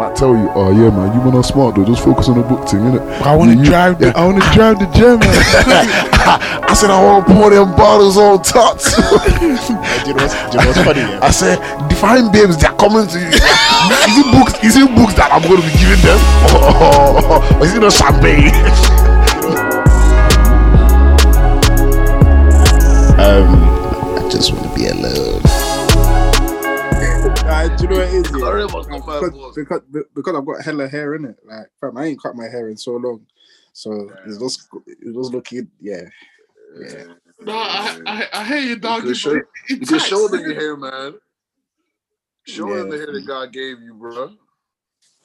might tell you, oh yeah, man, you man are smart though. Just focus on the book thing, innit? I want to drive. The, I want to drive the German. I said I want to pour them bottles on tots. you know what's, do you know what's funny? Yeah? I said, define babes, they're coming to you. is it books? Is it books that I'm going to be giving them, or, is it not champagne? Um, I just want to be alone. Uh, do you know what it is? Yeah? Sorry, what's not my because, because, because I've got hella hair in it. Like, fam, I ain't cut my hair in so long, so it's just it's just looking. Yeah, yeah. No, I, I, I hear you, dog. You should- You can tights. show them your hair, man. Show them the hair that God gave you, bro.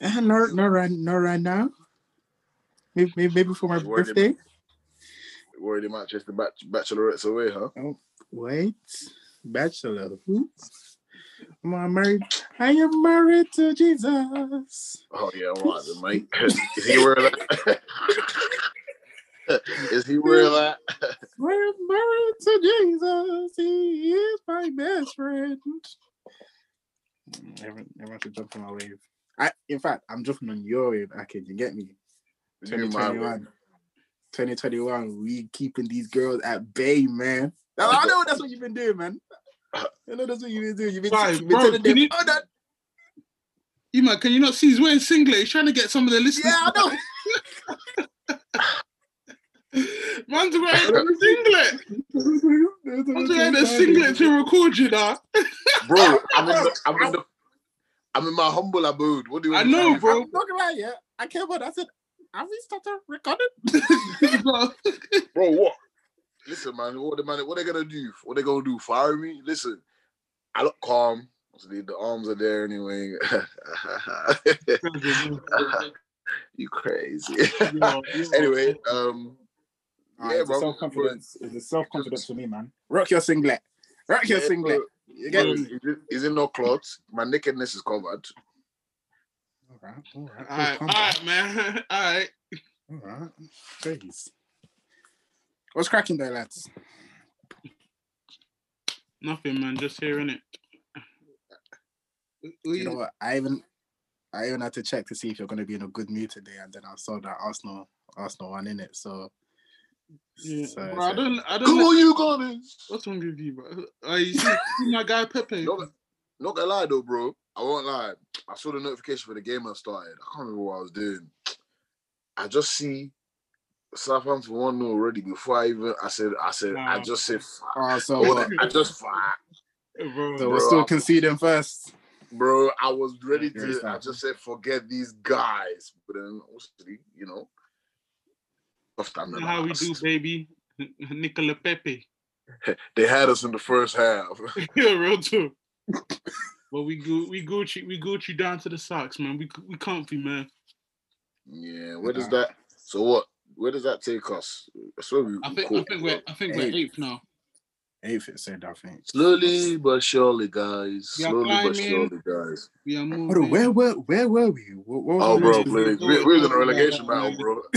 Uh, no, no, right, no, right now. Maybe, maybe, maybe for my worried birthday. Worried they might chase the bach- bachelorettes away, huh? Wait, bachelor. Who? Am married? I am married to Jesus. Oh yeah, right then, mate. Is he wearing that? Is he wearing that? Am married to Jesus. He is my best friend. Everyone, everyone should jump on my wave. I, in fact, I'm jumping on your wave. Okay, you get me? 2021. 2021, we keeping these girls at bay, man. I know that's what you've been doing, man. I know that's what you've been doing. You've been, Right, you've been bro, telling them, you- oh, that, You man, can you not see he's wearing singlet? He's trying to get some of the listeners. yeah, I know. Man's wearing a singlet. Man's wearing a singlet to record you now. bro. I'm in the, I'm in the, I'm in my humble abode. What do you? I want me know, bro. I'm not gonna lie, yeah. I came on, I said, have we started recording? Bro, bro. What? Listen, man. What the man? What they gonna do? What they gonna do? Fire me? Listen, I look calm. So the, the arms are there anyway. you crazy. anyway, um, Ah, yeah, it's a bro. self confidence. It's a self confidence for me, man. Rock your singlet. Rock your Yeah, singlet. bro. You get Is me? it, is it no clothes? My nakedness is covered. All right, all right. all right, all right, man. All right. All right. Jeez. What's cracking there, lads? Nothing, man. Just hearing it. You know what? I even I even had to check to see if you're gonna be in a good mood today, and then I saw that Arsenal Arsenal one in it. So, Yeah, so- bro, I don't, I don't. Come know- on, you guys. What's wrong with you, bro? Oh, you see, see my guy Pepe. No, not gonna lie though, bro. I won't lie. I saw the notification for the game I started. I can't remember what I was doing. I just see Southampton one 0 already before I even. I said. I said. I just said. fuck. Oh, so, I what? I just. bro. so we're bro, still conceding first. Bro, I was ready Very to. I just said, forget these guys. But then, obviously, you know, tough time. You know how we do, baby. Nicolas Pepe. They had us in the first half. yeah, real too. But we go, we Gucci, we Gucci down to the socks, man. We we comfy, man. yeah. Where does that? So what? Where does that take us? That's where we. I think, I think we're, I think we're Eight. eighth now. Eighth it said, I think. Slowly but surely, guys. We are Slowly but surely, guys. We are Hold on, where were where were we? What, what Oh, bro, please. We, we was in a relegation battle, bro.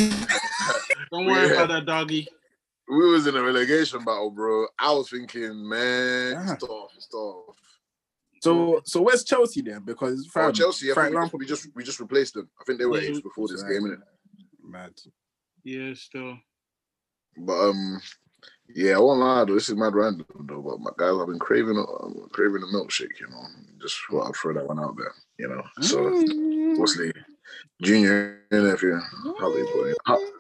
Don't worry Yeah. about that, doggy. We was in a relegation battle, bro. I was thinking, man, Ah. it's tough, it's tough. So so where's Chelsea then? Because Oh, Chelsea, I Frank think we just, Lampard we just we just replaced them. I think they were Yeah. eighth before this Right. game, innit? mad. Yeah, still. But um, yeah, I won't lie though. This is mad random though. But my guys, I've been craving a um, craving a milkshake. You know, just thought I'd throw that one out there. You know, so Mm. obviously, Junior, and if you hello, your boy, Ho-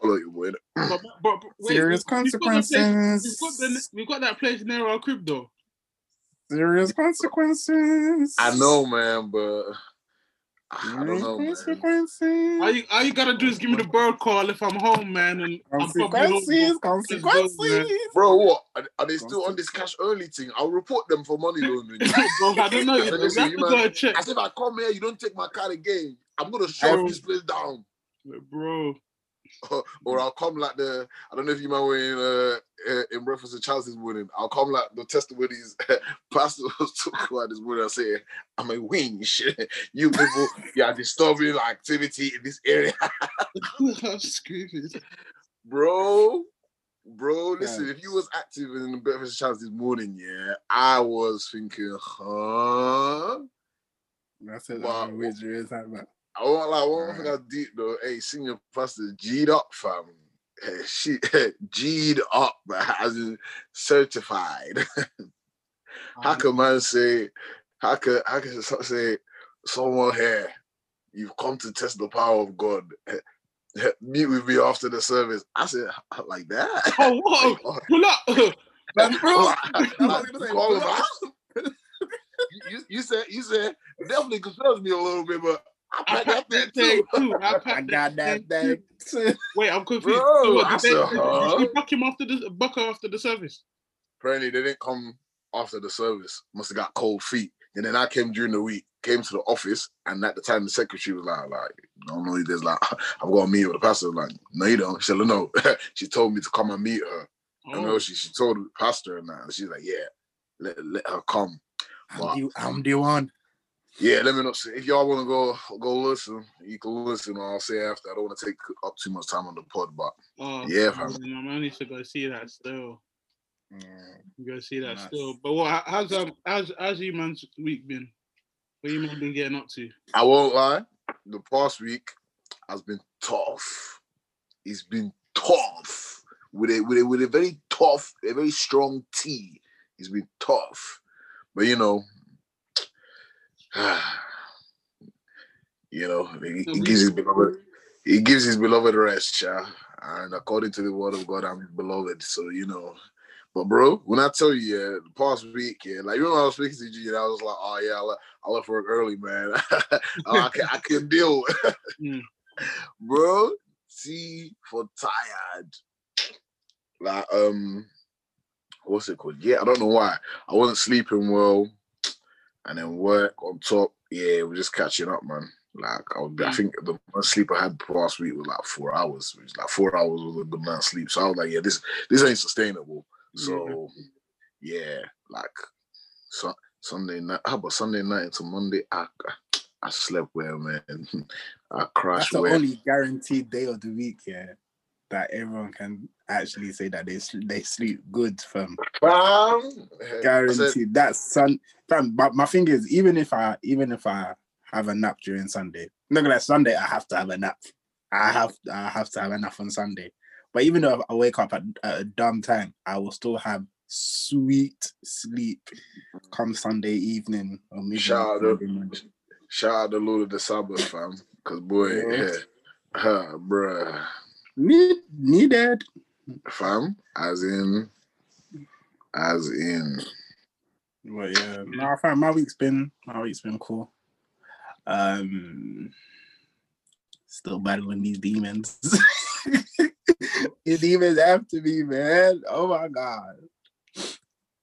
hello, your boy. But, but, but wait, Serious we- we've got place- consequences. We've got, the, we've got that place near our crib though. Serious consequences. I know, man, but I don't know, man. Consequences. All you, all you gotta do is give me the bird call if I'm home, man, and I'm probably home. Consequences. Consequences. Bro, what are, are they still on this cash only thing? I'll report them for money laundering. Bro, I don't know. You Let me have to you go and check, As if I come here, you don't take my card again. I'm gonna shut this place down. bro. or I'll come like the I don't know if you remember in uh, in reference to Charles this morning. I'll come like the testimonies pastor was talking about this morning. I say I'm a winch. you people, you are disturbing activity in this area, I'm screaming. bro. Bro, listen. If you was active in the breakfast Charles this morning, yeah, I was thinking, huh? That's it. Wow. Which is that, man? I won't lie, one Right. thing I deep though. Hey, senior pastor G'd up, fam. Hey, she G'd up, as in certified. how Um, can man say, how can how can say someone here, you've come to test the power of God. Meet with me after the service. I said, like that. Oh, whoa. Oh, Pull up. That's bro. like, That's what I was gonna say. call him Pull up. out. you, you said you said definitely concerns me a little bit, but I packed that thing too. I I got that thing. Wait, I'm confused. Bro, So what, I said, huh? you buck him after the buck after the service? Apparently, they didn't come after the service. Must have got cold feet. And then I came during the week, came to the office, and at the time the secretary was like, like, I don't know, there's like, I've got to meet with the pastor. I'm like, no, you don't. She said, no. she told me to come and meet her. I know Oh, she she told the pastor and that. She's like, yeah, let, let her come. I'm the, I'm the one. Yeah, let me know. If y'all want to go go listen, you can listen. Or I'll say after. I don't want to take up too much time on the pod, but oh, Yeah, man needs to go see that still. Mm, Go see that Nice. still. But what? How's um? How's how's you man's week been? What you man been getting up to? I won't lie. The past week has been tough. It's been tough with a with a with a very tough, a very strong T. It's been tough, but you know, you know, he, he gives his beloved, he gives his beloved rest, yeah. And according to the word of God, I'm beloved. So you know. But bro, when I tell you, yeah, the past week, yeah, like you know, I was speaking to you, and I was like, oh yeah, I left, I left work early, man. Oh, I can I can deal. Mm. bro. See for tired. Like um, what's it called? Yeah, I don't know why. I wasn't sleeping well, and then work on top. Yeah, we're just catching up, man. Like I, would, I Mm. think the most sleep I had last week was like four hours. Which like four hours was a good night's sleep. So I was like, yeah, this this ain't sustainable. So yeah, like so, Sunday night. How about Sunday night into Monday? I I slept well, man. I crashed. That's the well. only guaranteed day of the week, yeah, that everyone can actually say that they they sleep good, from. Bam. I said, Guaranteed. That's sun. But my thing is, even if I even if I have a nap during Sunday, not gonna Sunday, I have to have a nap. I have I have to have a nap on Sunday. But even though I wake up at, at a dumb time, I will still have sweet sleep come Sunday evening or maybe Shout out Monday. Shout out to Lord of the Sabbath, fam. Cause boy, Yeah. yeah, huh, bruh, Need, needed. fam, as in, as in, But yeah, no, I found my week's been my week's been cool. Um, still battling these demons. these demons after me, man. Oh my god.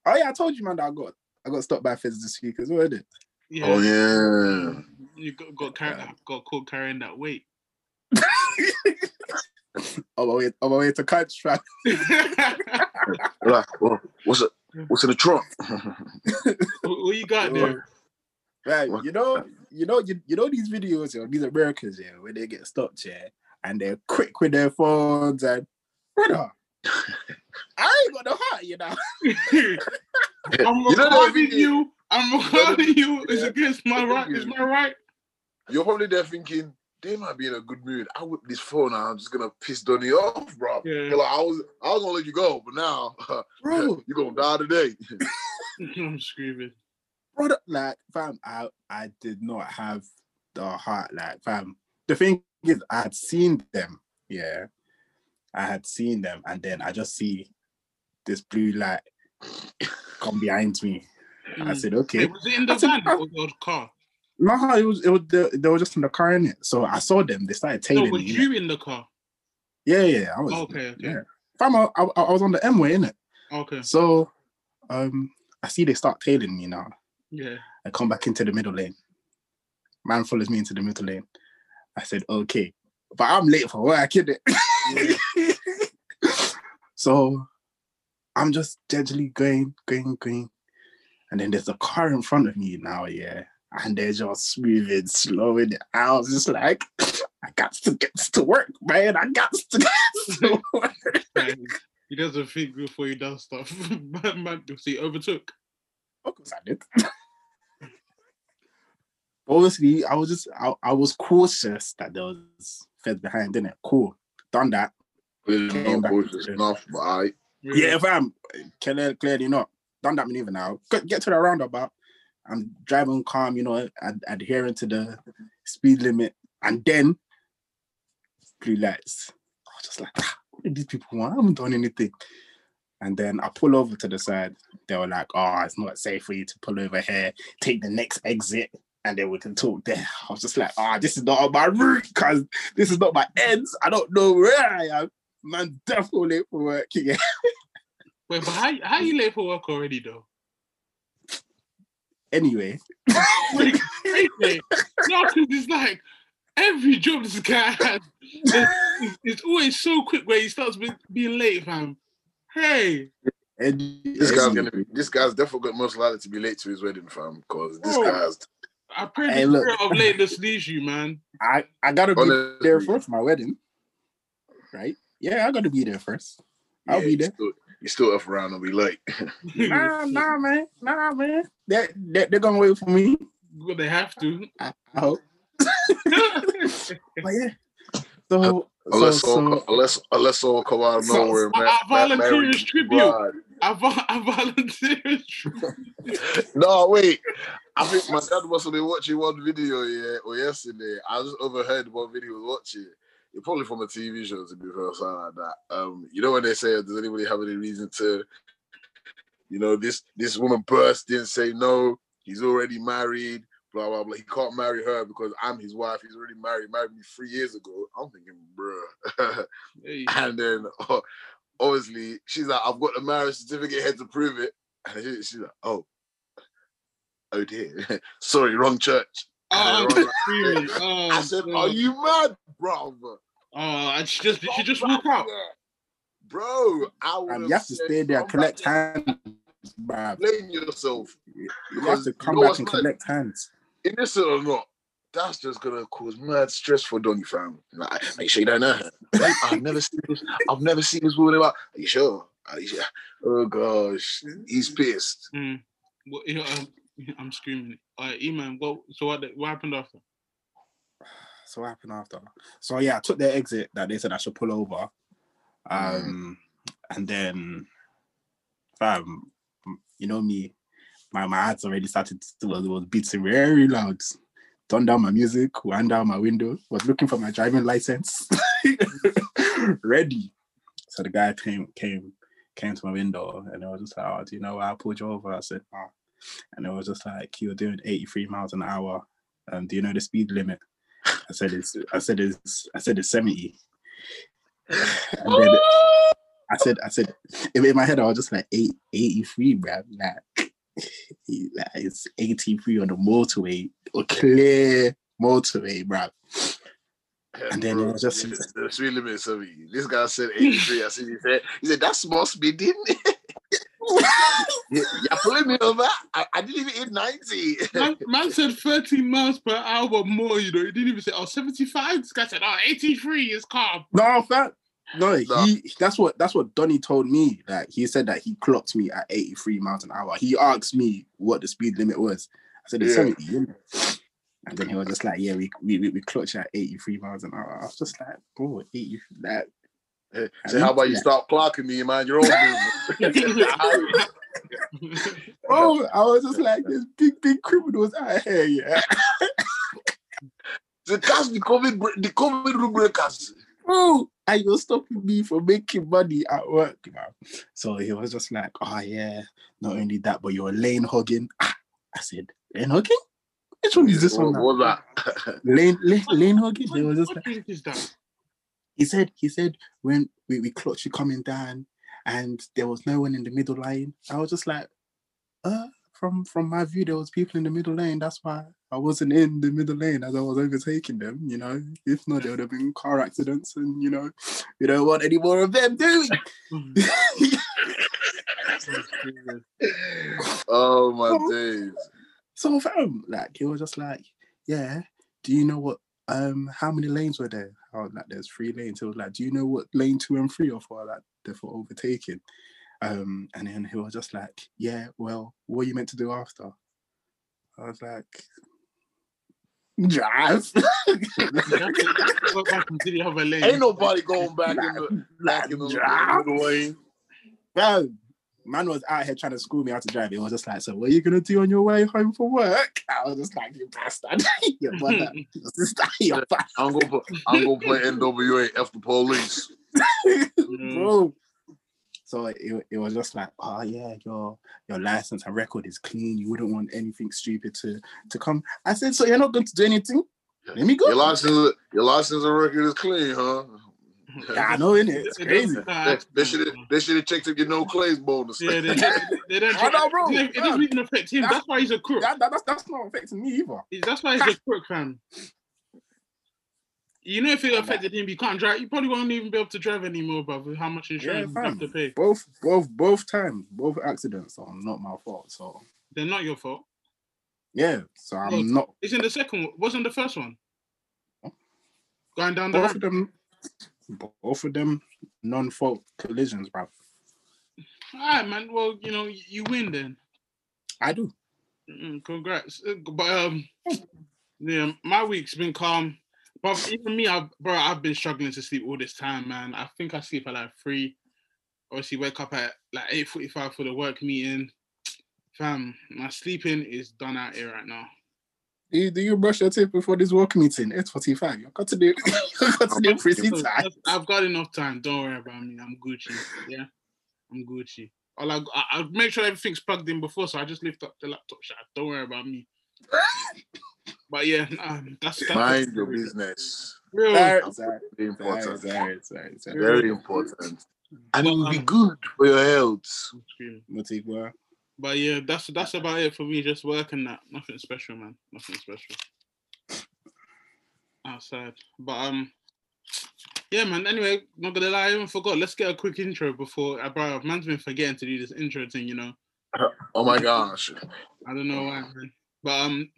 Oh yeah, I told you, man. I got I got stopped by Fizz this week as well. Did Yeah. oh yeah, You got got, car- got caught carrying that weight. on my way on my way to catch, fam. like, oh, what's it? What's in the trunk? what, what you got there? Right, you know, you know, you, you know these videos, yeah, these Americans, yeah, when they get stopped, yeah, and they're quick with their phones and brother, I ain't got no heart, you know. I'm you know that recording video- you. I'm recording you. It's Yeah. against my right. Is my right? You're probably there thinking they might be in a good mood. I whip this phone out. I'm just gonna piss Donny off, bro. Yeah. Like, I was, I was gonna let you go, but now Bro, you're gonna die today. I'm screaming. brother, like, fam, I, I did not have the heart, like, fam. The thing is, I had seen them, yeah, I had seen them, and then I just see this blue light come behind me. I Mm. said, okay. Wait, was it in the I van or the car? No, it was it was the, they were just in the car in it. So I saw them. They started tailing was me. you in the car? Yeah, yeah, I was. Okay, okay, Yeah, I, I, I was on the M way in it. okay. So, um, I see they start tailing me now. Yeah. I come back into the middle lane. Man follows me into the middle lane. I said, okay, but I'm late for work, innit? so I'm just gingerly going, going, going. And then there's a car in front of me now, yeah. And they're just moving, slowing it. I was just like, I got to get to work, man. I got to get to work. Man, he doesn't think before he does stuff. man, man, see, overtook. Of course I did. obviously I was just I, I was cautious that there was feds behind, didn't it? Cool. Done that. Clearly Came not cautious enough, but I Yeah, fam. Clearly, clearly not. Done that maneuver now. Get, get to the roundabout. I'm driving calm, you know, ad- adhering to the speed limit. And then blue lights. I was just like, "Ah, what did these people want? I haven't done anything. And then I pull over to the side. They were like, oh, it's not safe for you to pull over here. Take the next exit. And then we can talk there. I was just like, ah, this is not my route because this is not my ends. I don't know where I am. Man, definitely late for work. Yeah. Wait, but how how you late for work already though? Anyway, Wait, wait, wait. No, because it's like every job this guy has, it's, it's always so quick where he starts be, being late, fam. Hey, and this guy's gonna be this guy's definitely got most likely to be late to his wedding, fam. Because this Oh. guy's I pray Hey, the look. spirit of lateness leaves you, man. I, I gotta be there first for my wedding. Right? Yeah, I gotta be there first. I'll yeah, be you there. Still, you still up around and be late. Nah, nah, man. Nah, man. They're, they're, they're gonna wait for me. Well, they have to. I, I hope. But yeah. So, Unless so, all so co- unless unless all come out of So- nowhere. I- ma- I ma- volunteer as tribute. bride. I, vo- I volunteer. No, wait. I think my dad must have been watching one video, yeah, or yesterday. I just overheard one video he was watching. It's probably from a TV show to be fair, or something like that. Um, you know when they say, does anybody have any reason to, you know, this this woman burst in, say no, he's already married, blah blah blah. He can't marry her because I'm his wife. He's already married, married me three years ago. I'm thinking, bruh. Hey, And then oh, obviously she's like, I've got the marriage certificate here to prove it. And she- she's like, oh, oh dear, sorry, wrong church. oh, And then. Oh, I said, God. are you mad, bro? Oh, and she just she just walk out. Bro, I would you have to stay there, and collect hands, bruv. Blame yourself. You have Because to you come know back and mad? collect hands. Innocent or not, that's just gonna cause mad stress for Donny fam. Like, make sure you don't know her. Like, I've never seen this. I've never seen this woman. About. Are you sure? Are you sure? Oh gosh, he's pissed. Mm. What, you know, um, I'm screaming. All right, E-man, what, so what, what happened after? So what happened after? So yeah, I took their exit that they said I should pull over. Um and then fam, you know me, my my heart's already started to was, was beating very loud. Turned down my music, wound down my window, was looking for my driving license. Ready. So the guy came came came to my window and I was just like, oh, do you know I pulled you over? I said, oh. And it was just like you were doing 83 miles an hour. Um, do you know the speed limit? I said it's I said it's I said it's 70. And then I said I said in in my head I was just like eight, 83, bruv. Like, like it's 83 on the motorway or clear motorway, bruv. And then it was just- the, the speed limit is 70. This guy said 83. I said he said he said that's small speed, didn't it? yeah, you're pulling me over. I, I didn't even hit 90. Man, man said 30 miles per hour more, you know. He didn't even say, oh, 75. This guy said, oh, 83 is calm. No, fat. No, No. he that's what that's what Donny told me. Like he said that he clocked me at 83 miles an hour. He asked me what the speed limit was. I said it's Yeah. 70. you know. And then he was just like, Yeah, we we we, we clocked at 83 miles an hour. I was just like, bro, 80 that so how about you stop clocking me, man? Your own business. Oh, I was just like, there's big, big criminals out here, yeah. So that's the COVID, the COVID rule breakers. Bro, and you're stopping me from making money at work, man. So he was just like, Oh yeah, not only that, but you're lane hogging. Ah, I said, Lane hogging? Which one is this what, one? what was that? Lane, lane, lane hogging. He was just What like, is that? he said, he said when we, we clocked you coming down and there was no one in the middle lane. I was just like, uh, from from my view, there was people in the middle lane. That's why I wasn't in the middle lane as I was overtaking them. You know, if not, there would have been car accidents, and you know, we don't want any more of them, do we? oh my days. so fam, like he was just like, yeah. Do you know what? Um, how many lanes were there? Oh, like there's three lanes. He was like, do you know what lane two and three are for? Like they're for overtaking. Um, and then he was just like, yeah. Well, what are you meant to do after? I was like, drive. Go back into the other lane. Ain't nobody going back in the back in the drive. middle lane. Bro, man was out here trying to school me how to drive. It was just like, so what are you gonna do on your way home from work? I was just like, you bastard, your brother, your sister, your bastard, I'm gonna put, I'm gonna play NWA F the police. Mm. bro. So it, it was just like, oh yeah, your your license and record is clean. You wouldn't want anything stupid to to come. I said, so you're not going to do anything? Let me go. Your license, your license and record is clean, huh? Yeah, I know, innit? It's It crazy. doesn't- They, they should have they should have checked if you know Clay's bonus. Yeah, they, they, they don't. I know, bro. It doesn't even affect him. That's why he's a crook. That, that, that's, that's not affecting me either. That's why he's a crook, fam. You know, if it affected him, he can't drive. You probably won't even be able to drive anymore, bro. With how much insurance you fam. have to pay. Both, both, both times, both accidents are not my fault. So They're not your fault. yeah, so I'm Well, not. It's in the second one. Wasn't the first one? Going down the Both road. of them, both of them, non-fault collisions, bro. All right, man. Well, you know, you- you win then. I do. Congrats. Uh, But um, yeah, my week's been calm. But even me, I've, bro, I've been struggling to sleep all this time, man. I think I sleep at like three. Obviously, wake up at like eight forty-five for the work meeting. Fam, my sleeping is done out here right now. Do you, do you brush your teeth before this work meeting? Eight forty-five. You've got to do, you've got to do pretty tight. I've got enough time. Don't worry about me. I'm Gucci. Yeah, I'm Gucci. All I, I, I'll make sure everything's plugged in before, so I just lift up the laptop shot. Don't worry about me. But yeah, um, that's, that's Mind your business. Real. Sorry, sorry, Very sorry, important. sorry, sorry, sorry. Very important. And it will be good for your health. Motigua. But yeah, that's that's about it for me. Just working that. Nothing special, man. Nothing special. Outside. But um yeah, man. Anyway, not gonna lie, I even forgot. Let's get a quick intro before uh, bro. Man's been forgetting to do this intro thing, you know. Oh my gosh. I don't know why, man. But um,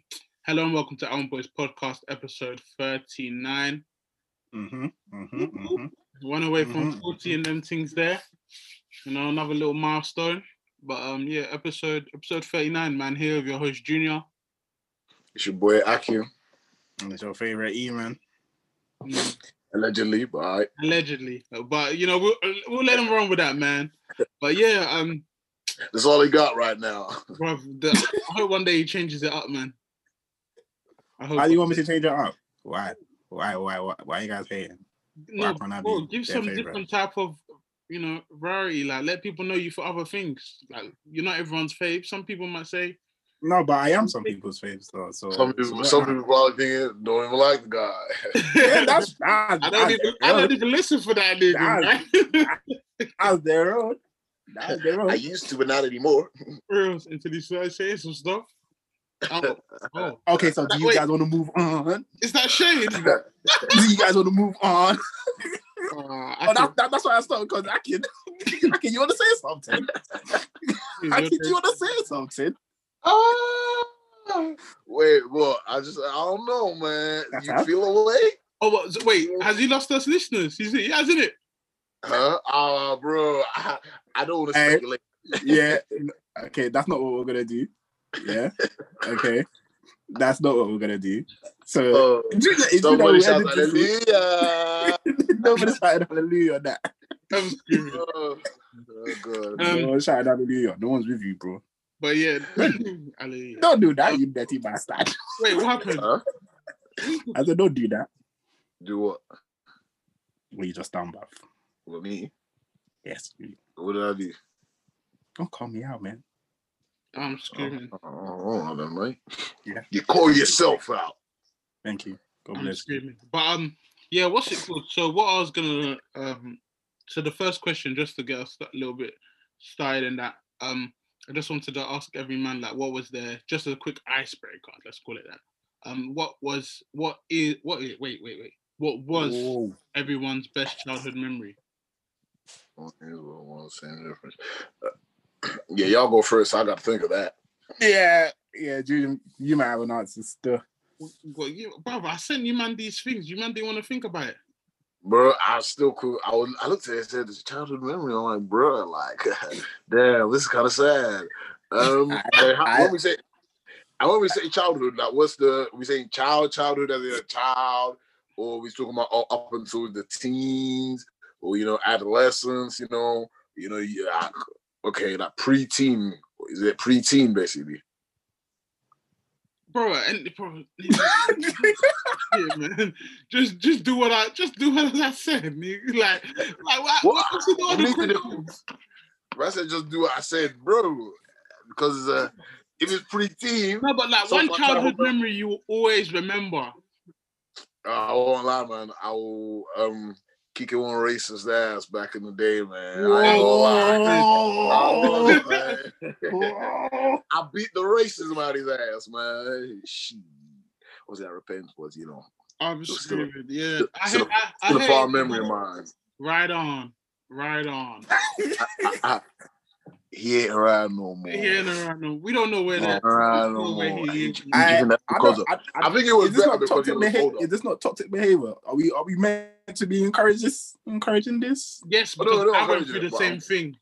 hello and welcome to Own Boys Podcast, episode 39. Mm-hmm, mm-hmm, mm-hmm. One away from Mhm, 40 and them things there. You know, another little milestone. But um, yeah, episode episode 39, man. Here with your host Junior. It's your boy Akin, And it's your favorite E, man. Mm, allegedly, but all right. allegedly. But you know, we'll we'll let him run with that, man. But yeah, um, That's all he got right now. bruv, the, I hope one day he changes it up, man. I hope. How do you want me to change it up? Why? Why? Why? Why, why you guys hating? no, bro, give some favourite? different type of, you know, variety. Like let people know you for other things. Like you're not everyone's fave. Some people might say, No, but I am some people's faves though. So Some people, what some people probably think don't even like the guy. yeah, that's that's, I don't even I don't even listen for that nigga, man. that's their own. That's their own. I used to, but not anymore. Real, Until he started saying some stuff. Oh, oh. Okay, so do you Wait. guys want to move on? It's not Shane? Do you guys want to move on? Uh, Oh, that, that, that's why I stopped because I can. I can. You want to say something? think I you're can. You want to say something? Ah, wait, what? I just, I don't know, man. That's You how- feel away? Oh, what, wait, has he lost us listeners? He's, he hasn't it? Huh? Ah, bro, I, I don't want to Hey. speculate. Yeah. Okay, that's not what we're gonna do. Yeah. Okay. That's not what we're gonna do. So Uh, if you know, somebody we shout edit this- hallelujah. Nobody shouted hallelujah on that. I'm screaming. oh, oh, God. Um, no one shouted hallelujah. No one's with you, bro. But yeah, hallelujah. Don't do that, you dirty bastard. Wait, what happened? Huh? I said, don't do that. Do what? Well, you just done, bruv. With me? Yes. What did I do? Don't call me out, man. I'm screaming. Oh, oh, oh, right? Yeah. You call yourself out. Thank you. God I'm bless you. screaming. But um, yeah, what's it called? So what I was gonna um, so the first question, just to get us a little bit started in that, um, I just wanted to ask every man like, what was their just a quick icebreaker, let's call it that. Um, what was what is what is wait wait wait what was Whoa. everyone's best childhood memory? Oh, here's what I want to say difference. Uh, yeah, y'all go first. I got to think of that. Yeah, yeah, Julian, you might have an answer still. Well, you, brother, I sent you man these things. You man didn't want to think about it. Bro, I still cool. I, was, I looked at it and said, it's a childhood memory. I'm like, bro, like, damn, this is kind of sad. Um, I- hey, how, I- let me say, And when we say childhood, like what's the we saying child childhood as a child, or we talking about all up until the teens, or you know adolescence, you know, you know, yeah, okay, like preteen. Is it preteen basically? bro, and bro, yeah, man, just just do what I just do what I said, nigga. Like, like what? What? What's the You other need to do- questions? I said just do what I said, bro. Because uh, if it's preteen, No, but like So one childhood- memory you will always remember. uh, I won't lie, man. I will um kick it on racist ass back in the day, man. I ain't gonna lie. I. I beat the racism out of his ass, man. She was that repentance was, you know, oh, I'm Still- stupid. Yeah, still- I, still- I, I still a hate far memory of mine. Right on, right on. I, he ain't around no more. He ain't around no- We don't know where that. ain't around no know where more. he He- is. I- I, because don't, of, I, I think it was is this better not because he toxic was behavior? older. Is this not toxic behavior? Are we are we meant to be encouraged this, encouraging this? Yes, Oh, no, because no, I I'm went encouraging through the but same I'm- thing.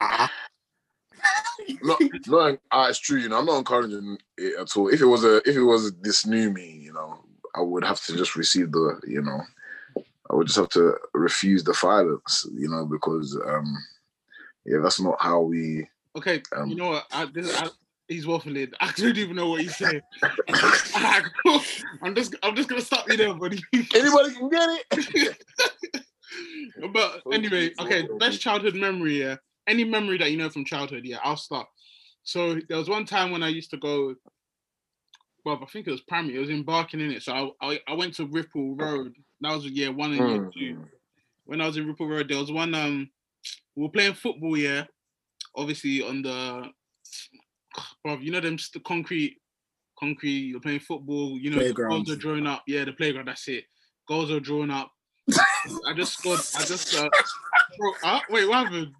no, no, uh, it's true. You know, I'm not encouraging it at all. If it was a, if it was this new me, you know, I would have to just receive the, you know, I would just have to refuse the violence, you know, because, um, yeah, that's not how we. Okay, Um, you know what? I, this, I, he's waffling. I don't even know what he's saying. I'm just, I'm just gonna stop you there, buddy. Anybody can get it. but anyway, okay, best childhood memory, yeah. Any memory that you know from childhood, yeah, I'll start. So there was one time when I used to go, well, I think it was primary, it was in Barking in it. So I, I, I went to Ripple Road. That was year one and year two. Mm. When I was in Ripple Road, there was one um we were playing football, yeah. Obviously on the bro, you know them st- concrete concrete, you're playing football, you know, the goals are drawn up. Yeah, the playground, that's it. Goals are drawn up. I just scored. I just uh, bro, uh wait, what happened?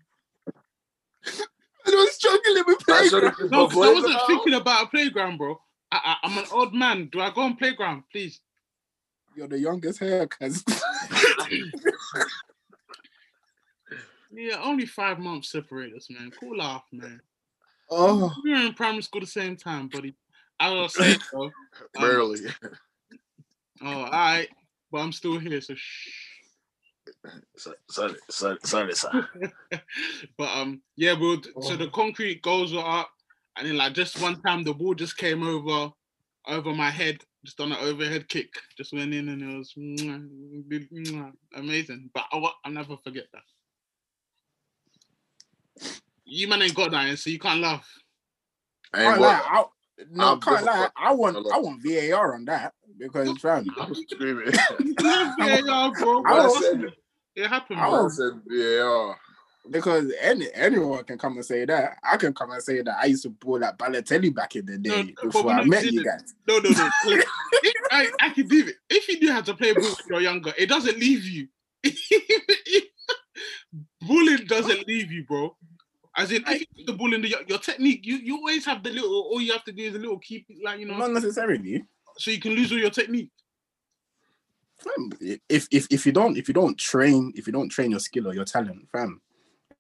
I was struggling with That's playground. what- No, 'cause I wasn't thinking about a playground, bro. I, I, I'm an old man. Do I go on playground, please? You're the youngest here, cuz. Yeah, only five months separate us, man. Cool off, man. oh, We were in primary school the same time, buddy. I was saying, bro. Um, Barely. oh, all right, but I'm still here, so shh. Sorry, sorry, sorry, sorry, sorry. but um, yeah, we'll, so Oh. the concrete goals were up, and then like just one time the ball just came over, over my head, just on an overhead kick, just went in, and it was amazing. But I, wa- I'll never forget that. You man ain't got that, so you can't laugh. I ain't can't lie. I, no, I'm can't lie. different. I want I want VAR on that because fam, I'm screaming. yeah, yeah, bro. I I said, It happened, I bro. I said, yeah. because any anyone can come and say that. I can come and say that I used to ball like Balotelli back in the day but before I met you guys. No, no, no. If, I, I can do it. If you knew how to play ball when you're younger, it doesn't leave you. Bullying doesn't leave you, bro. As in, if you put the ball in the your, technique, you, you always have the little. All you have to do is a little keep, like you know, Not necessarily. so you can lose all your technique. Fam, if if if you don't if you don't train if you don't train your skill or your talent, fam,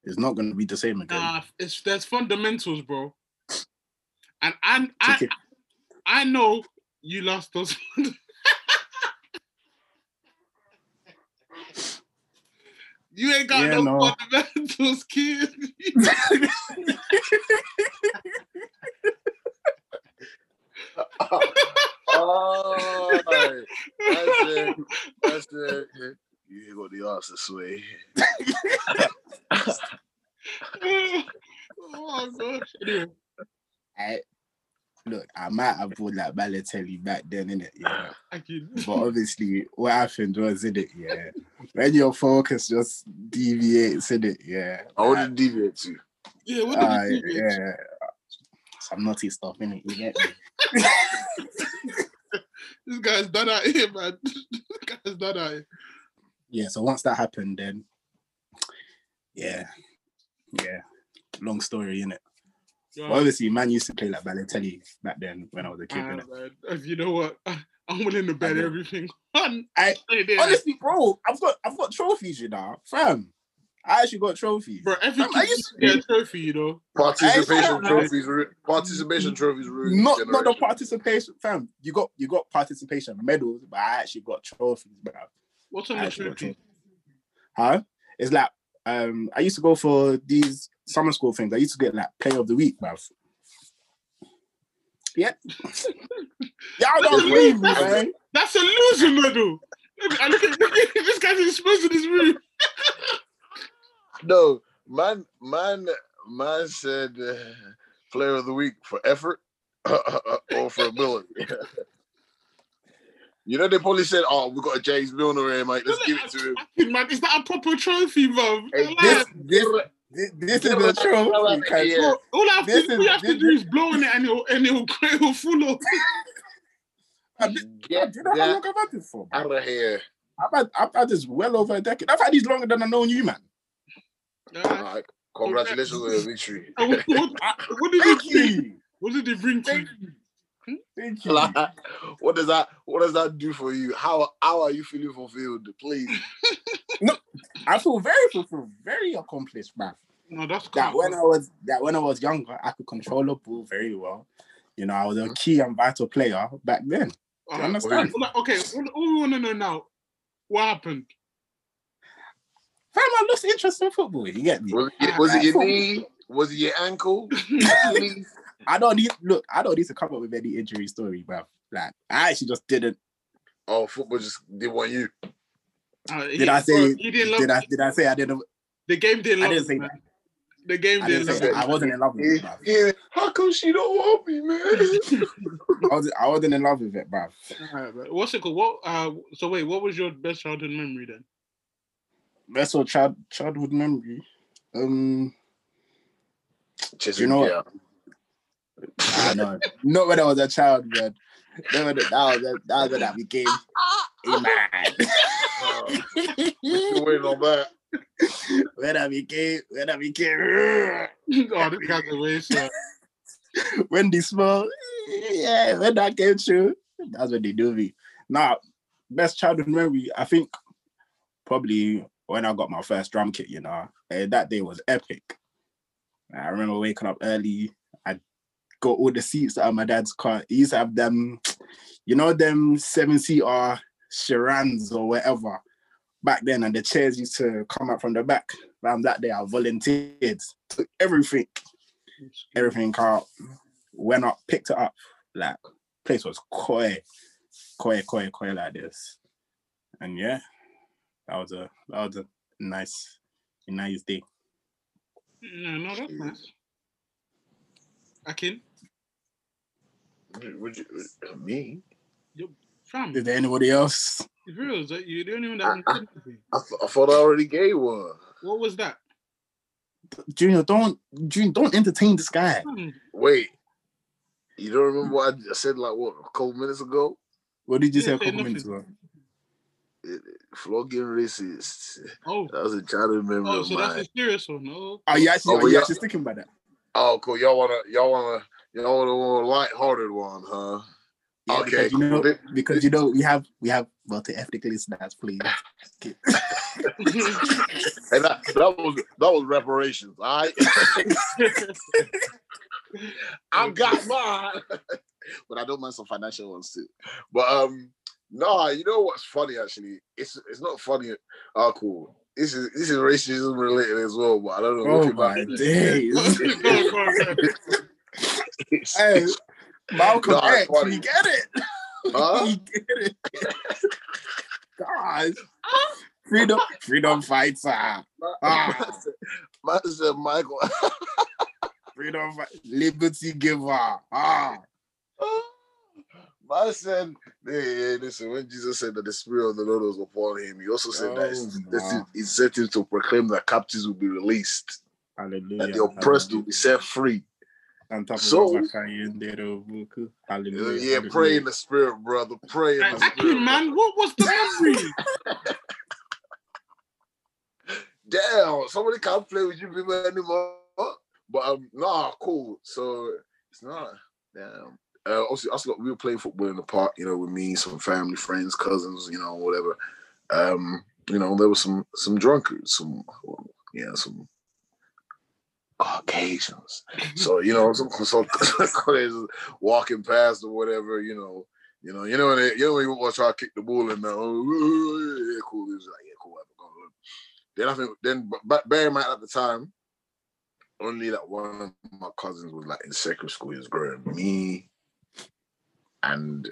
it's not gonna be the same again. Nah, it's there's fundamentals, bro. And and I Ticket. I know you lost those. you ain't got Yeah, no, no. fundamentals, kid. oh, that's it. That's it. You ain't got the ass this way. oh gosh. I, look, I might have bought like Balotelli back then, innit? Yeah. I. But obviously, what happened was, in it, yeah. When your focus just deviates, in it, yeah. I want to deviate too. Yeah, what did Uh, you do? bitch? yeah. Some naughty stuff, in it. You get me? This guy's done out here, man. this guy's done out here. yeah. So once that happened, then, yeah, yeah. Long story, innit? Yeah. But obviously, man used to play like Balotelli back then when I was a kid. Ah, man. You know what, I'm willing to bet I know. everything. on- I- Hey, there. Honestly, bro, I've got I've got trophies, you know, fam. I actually got trophies. Bro, every Fam, I used used to get a trophy, you know. Participation trophies, ru- participation trophies, ruined Not this not the participation, fam. You got you got participation medals, but I actually got trophies, bro. What's on I the trophy? Huh? It's like um I used to go for these summer school things. I used to get like play of the week, bruv. Yeah. Y'all don't believe me, man. That's a loser medal. Look at, look at, look at this guy's exposed in his room. No, man, man, man said uh, player of the week for effort or for ability. you know, they probably said, "Oh, we got a James Milner here, mate. Let's give it to him." Fucking Man, is that a proper trophy, bro? Hey, This this this, this is the trophy. cuz- Yeah. all I have, this to, is- all you have to do is blow on it and it'll, and it'll, it'll full of. Fam, Do Get you know how long I've had this for? out of here. I've had, I've had this well over a decade. I've had these longer than I've known you, man. Uh, Alright, Congratulations on your victory. what, what, what did Thank it bring? What did it bring to you? You. Thank you. Like, what does that what does that do for you? How how are you feeling fulfilled? Please. no, I feel very fulfilled, very accomplished, man. No, that's That when I was that when I was younger, I could control the ball very well. You know, I was a key and vital player back then. Do you Uh-huh. understand? Okay, all, all we want to know now, what happened? Fam, I lost interest in football. You get me? Was it, was it your knee? Was it your ankle? Achilles? I don't need look. I don't need to come up with any injury story, bro. Like I actually just didn't. oh, football just didn't want you. Uh, Did I say? He didn't love Did I? Did I say I didn't? the game. Didn't I love didn't say him, that. The game I didn't didn't love I wasn't in love with it, bro. yeah. How come she don't want me, man? I was. I wasn't in love with it, bro. Alright, but What's it called? What? Uh, so wait, what was your best childhood memory then? Best all child childhood memory. Um, Just You know what? yeah. I know. Not when I was a child, man. That was that was when I became a man. Uh, waiting on that. when I became when I became oh, this guy's a waste. uh, when they small, yeah, when that came true, that's what they do me. Now, best childhood memory, I think probably when I got my first drum kit, you know, that day was epic. I remember waking up early. Got all oh, the seats out of my dad's car. He used to have them, you know, them seven seater Sharans or whatever back then, and the chairs used to come out from the back. Around that day, I volunteered, took everything everything out, went up, picked it up. Like place was coy, coy, coy, coy like this. And yeah, that was a that was a nice, nice day. No, no, that's nice. Akin, Would you, me? fam, Is there anybody else? it's real. that You're the only one that hasn't said anything. I, th- I thought I already gave one. What was that? Junior, don't Junior, don't entertain this guy. Wait, you don't remember what I said like what a couple minutes ago? What did you say a Didn't say couple minutes ago? Flogging racist. Oh, That was a childhood memory oh, of so that's mine. a serious one. Oh, Are you actually Oh, are you yeah. Oh, oh, actually sticking by that? Oh, cool. Y'all wanna, y'all wanna, y'all want a more light-hearted one, huh? Yeah, Okay, because you know cool. because you know we have we have multi ethnic listeners, please. Okay. And that, that was that was reparations. All right, I've got mine, but I don't mind some financial ones too. But um, no, you know what's funny actually? It's it's not funny. Oh, cool. This is this is racism related as well, but I don't know. Oh my days. Hey, Malcolm No, X, funny. we get it. Huh? we get it. Guys. Freedom, freedom fighter. Ah. Man said Michael. Freedom, liberty giver. Ah. Man said, hey, hey, listen, when Jesus said that the Spirit of the Lord was upon him, he also said that Oh, that wow. he set him to proclaim that captives will be released Hallelujah. and the oppressed will be set free. On top of So- Zachariah and Dedo Buku. Hallelujah. yeah, pray in the Spirit, brother. Pray in the Spirit. Akin, man, what was the memory? Damn, somebody can't play with you people anymore. But um, nah, cool. So it's not. Damn. Uh, obviously, us lot, we were playing football in the park, you know, with me, some family, friends, cousins, you know, whatever. Um, you know, there was some some drunkards, some you know, some Caucasians. So you know, some some Caucasians walking past or whatever, you know, you know, you know, when they, you know when you want to try kick the ball and oh, yeah, cool. Was like, yeah, cool. Then I think, then but bear in mind at the time, only that one of my cousins was like in secondary school. He was growing me, and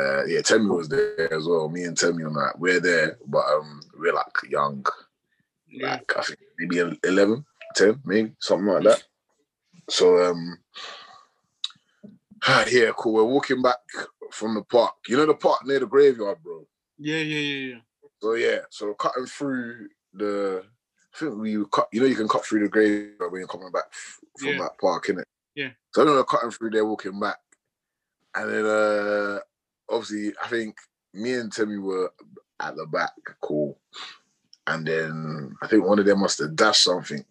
uh, yeah, Temi was there as well. Me and Temi on that, we're there, but um, we're like young, Yeah. like I think maybe 11, 10, maybe something like that. So um, yeah, cool. We're walking back from the park. You know the park near the graveyard, bro. Yeah, yeah, yeah, yeah. So yeah, so cutting through the. I think we cut. You know, you can cut through the graveyard when you're coming back from Yeah. that park, innit? Yeah. So I know we're cutting through there, walking back, and then uh obviously I think me and Timmy were at the back, cool, and then I think one of them must have dashed something.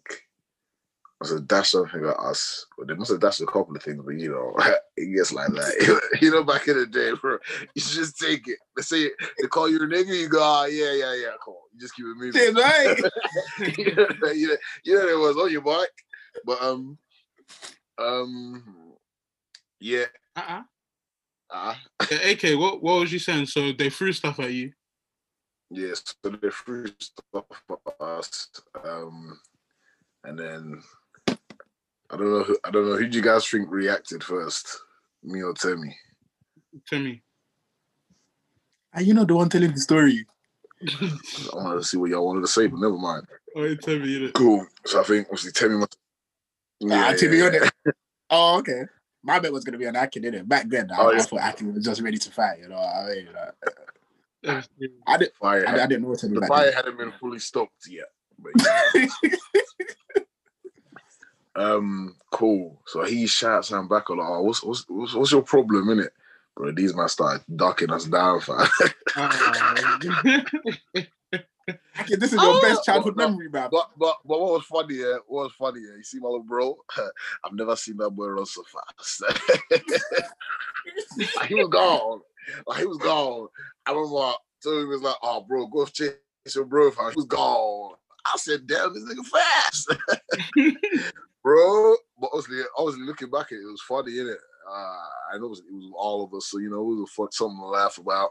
Must have dashed something at us. But they must have dashed a couple of things, but you know, it gets like that. you know, back in the day, bro, you just take it. They say they call you a nigga, you go, ah, yeah, yeah, yeah, cool. You just keep it moving. Shit, right? you, know, you, know, you know it was on your bike, but um, um, yeah, Uh-uh. uh, Yeah, AK, what, what was you saying? So they threw stuff at you. yes. So they threw stuff at us, um, and then I don't know. Who, I don't know who do you guys think reacted first, me or Timmy? Tell me. And ah, you know the one telling the story. I wanted to see what y'all wanted to say, but never mind. oh, tell me. You. Cool. So I think obviously Timmy must. Nah, to be honest. Oh, okay. My bet was gonna be on Akin, didn't it? Back then, I, Oh, I yeah. thought Akin was just ready to fight. You know, what I mean, like, Yeah. I didn't, fire. I, I didn't know what to do the back fire then. hadn't been fully stopped yet. But yeah. Um, cool. So he shouts him back a lot. Oh, what's, what's what's what's your problem, innit? Bro, these man started ducking us down, fam. Ah. Akin, this is your Oh! best childhood No, no. memory, man. but but but what was funny, yeah? What was funny, yeah? You see my little bro? I've never seen that boy run so fast. Like, he was gone. Like he was gone. I remember Toby was like, "Oh, bro, go chase your bro." fam." He was gone. I said, "Damn, this nigga fast." bro. But obviously, obviously looking back at it, it was funny, innit? Uh, I know it was, it was all of us, so you know, it was a fun, something to laugh about,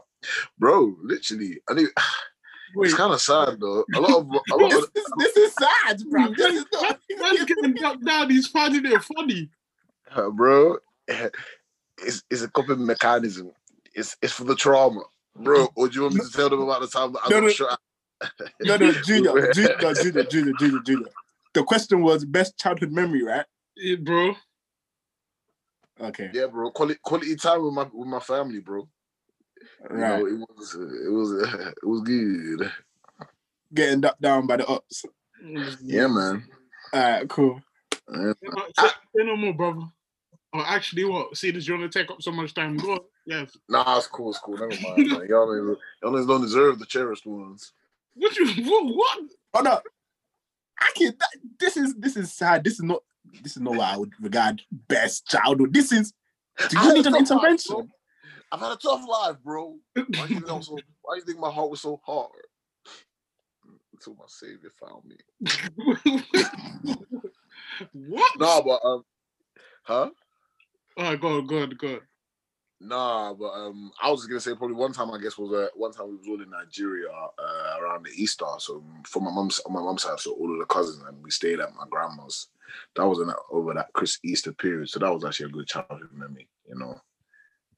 bro. Literally, I mean, Wait, it's kind of sad though. A lot of, a lot This of, is, this is sad, bro. This is not. man's getting ducked down. He's finding it funny. uh, bro, it's it's a coping mechanism. It's it's for the trauma, bro. Or do you want me to tell them about the time that I No, got no. shot? No, no, Junior, Junior, no, Junior, Junior, Junior, Junior. The question was best childhood memory, right? Yeah, bro. Okay, Yeah, bro. Quality quality time with my with my family, bro. You right. know, it was it was it was good. Getting ducked down by the ups. Mm-hmm. Yeah, man. All right, cool. Yeah. Yeah, but Say, say no more, brother. Oh, actually, what? See, this you want to take up so much time? Go. on. Yes. Nah, it's cool, it's cool. Never mind. Man. Y'all, don't- y'all don't deserve the cherished ones. What you? What? what? Oh no, I can. That, this is this is sad. This is not. This is not what I would regard best childhood. This is. Do I you had need a an tough life, intervention? bro. I've had a tough life, bro. Why do you think, so, why do you think my heart was so hard? Until my savior found me. what? Nah, but um, huh? All right, go on, go on, go on. Nah, but um, I was just gonna say probably one time I guess was uh, one time we was all in Nigeria uh, around the Easter. So from my mum's on my mum's side, so all of the cousins and we stayed at my grandma's. That was in that, over that Chris Easter period. So that was actually a good childhood memory, you know.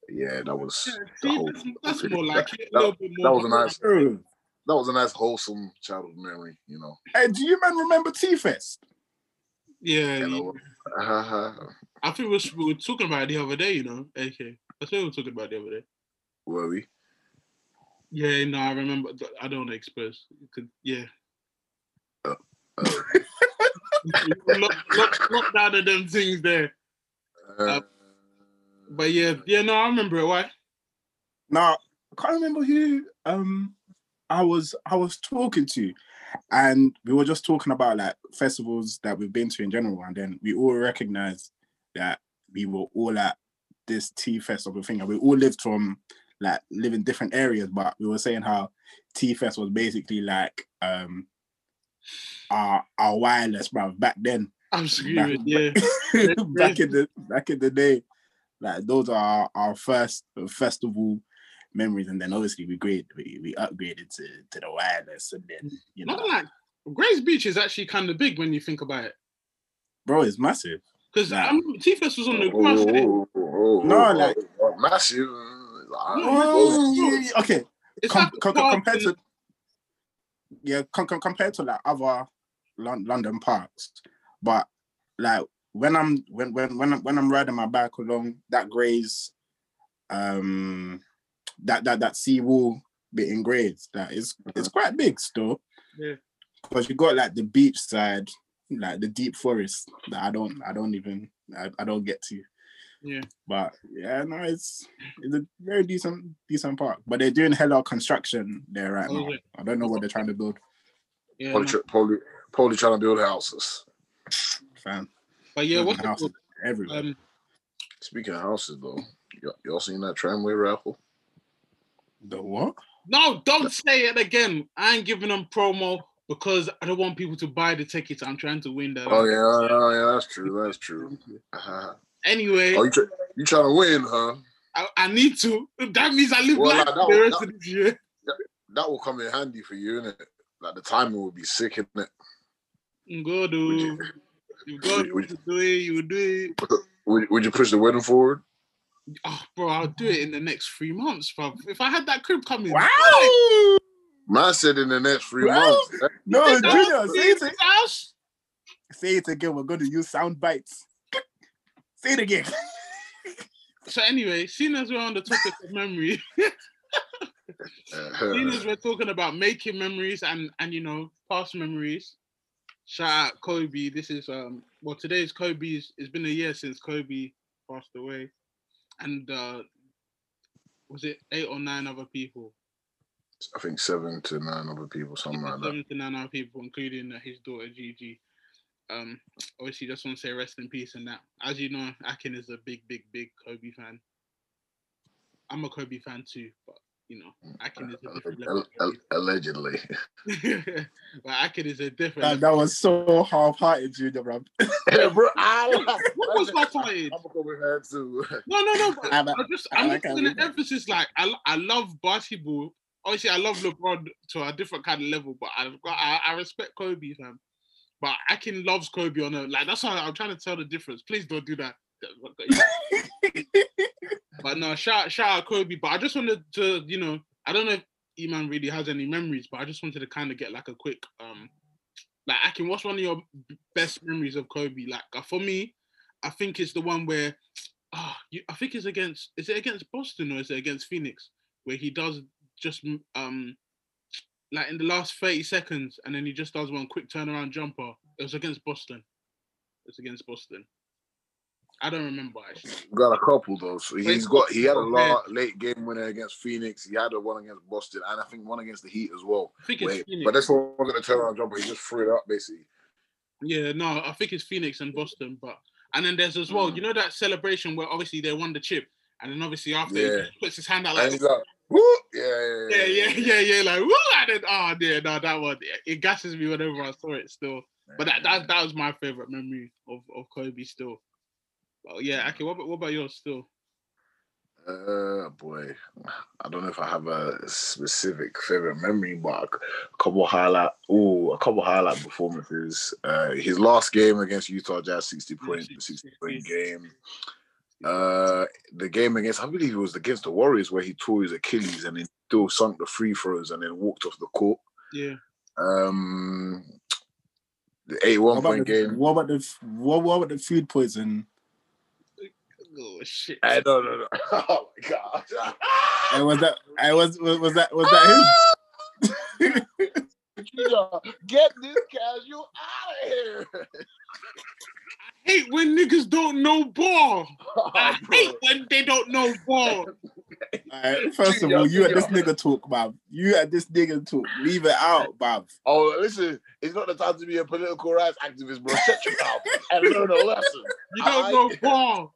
Yeah, that was Yeah, see, whole. that's, that's that- more like it. A that- bit more. that was a nice Bro. that was a nice wholesome childhood memory, you know. Hey, do you man remember T Fest? Yeah, You yeah. know. I think we, was, we were talking about it the other day. You know, AK. That's what we were talking about the other day. were we? Yeah, no, I remember. I don't want to. Could, yeah. Uh, look, look, look down at them things there. Uh, But yeah, yeah, no, I remember it. Why? Now I can't remember who um I was I was talking to, and we were just talking about like festivals that we've been to in general, and then we all recognized that we were all at this T Fest of a thing, and we all lived from like live in different areas, but we were saying how T Fest was basically like um our are wireless, bro. Back then, I'm screaming. Yeah. back in the back in the day, like those are our, our first festival memories, and then obviously we grade we, we upgraded to to the wireless, and then you know, Not like Grays Beach is actually kind of big when you think about it. bro, it's massive. Because Nah. um, T-Fest was on the grass. Innit? Oh, No, like- oh, massive. Oh, okay, com- com- compared to yeah, com- com- compared to like other Lon- London parks, but like when I'm when when when I'm, when I'm riding my bike along that graze, um, that that that sea wall bit in Grays, that is it's quite big still. Yeah. because you got like the beach side, like the deep forest that I don't I don't even I, I don't get to. Yeah. But yeah, no, it's it's a very decent decent park. But they're doing hella construction there right Oh, now. is? I don't know what they're trying to build. Yeah, Probably, no. probably, probably trying to build houses. Fam. But yeah, Building what's houses called? everywhere. Um, Speaking of houses, though, y'all, y'all seen that tramway raffle? the what? no, don't say it again. I ain't giving them promo because I don't want people to buy the tickets. I'm trying to win that. Oh yeah, oh, yeah, that's true. That's true. Uh-huh. Anyway, Oh, you, tr- you trying to win, huh? I, I need to. That means I live Well, life like, that the was- rest that- of this year. That will come in handy for you, innit? Like the timing will be sick, innit? Go oh. do. you, You go would- would to do it. You do it. would, would you push the wedding forward? Oh, bro, I'll do it in the next three months, bro. If I had that crib coming, Wow! Man said in the next three Well, months. No, Junior, say it, this say it again. We're going to use sound bites. Say it again. So anyway, seeing as we're on the topic of memory, seeing as we're talking about making memories and and you know past memories, shout out Kobe. This is um well today's Kobe's. It's been a year since Kobe passed away, and uh was it eight or nine other people? I think seven to nine other people, something like that. Seven to nine other people, including uh, his daughter Gigi. Um, obviously, just want to say rest in peace and that. As you know, Akin is a big, big, big Kobe fan. I'm a Kobe fan too, but you know, Akin is a different level. Al- of al- allegedly. Kobe. but Akin is a different. That, that was so half-hearted, Junior, bro. yeah, bro. I, What was my point? I'm a Kobe fan too. No, no, no. But I'm I a- just, I I'm like just how gonna we emphasis like I, I love basketball. Obviously, I love LeBron to a different kind of level, but I, I, I respect Kobe, fam. But Akin loves Kobe on a like. That's why I'm trying to tell the difference. Please don't do that. but no, shout shout out Kobe. But I just wanted to, you know, I don't know if Eman really has any memories, but I just wanted to kind of get like a quick, um, like Akin, what's one of your best memories of Kobe? Like uh, for me, I think it's the one where, ah, you, I think it's against. Is it against Boston or is it against Phoenix? Where he does just um, like in the last thirty seconds, and then he just does one quick turnaround jumper. It was against Boston. It's against Boston. I don't remember actually. Got a couple though. So he's got he had a lot late game winner against Phoenix. He had a one against Boston, and I think one against the Heat as well. I think it's Wait, Phoenix. but this one wasn't a turnaround jumper. He just threw it up basically. Yeah, no, I think it's Phoenix and Boston, but and then there's as well, Mm. you know that celebration where obviously they won the chip, and then obviously after he Yeah. just puts his hand out like like, Woo! Yeah, yeah, yeah, yeah, yeah, like woo, and then oh yeah, no, that one it, gasses me whenever I saw it still. But that that, that was my favorite memory of, of Kobe still. Well, yeah, okay, what about, what about yours still? Uh, boy, I don't know if I have a specific favorite memory, but a couple highlight. Oh, a couple highlight performances. Uh, his last game against Utah Jazz, sixty points, sixty point, sixty point game. Uh, the game against I believe it was against the Warriors where he tore his Achilles and then still sunk the free throws and then walked off the court. Yeah, Um, the eighty-one point the, game. what about the what, what about the food poison? oh shit. I don't know. Oh my god. And was that I was was, was that was that him? Junior, Get this casual out of here. Hate when niggas don't know ball. Oh, I bro. hate when they don't know ball. Alright, first of Junior, all, you at this nigga talk, bruv. You at this nigga talk. Leave it out, bruv. Oh, listen, it's not the time to be a political rights activist, bro. Shut your mouth and learn a lesson. You don't I- know ball.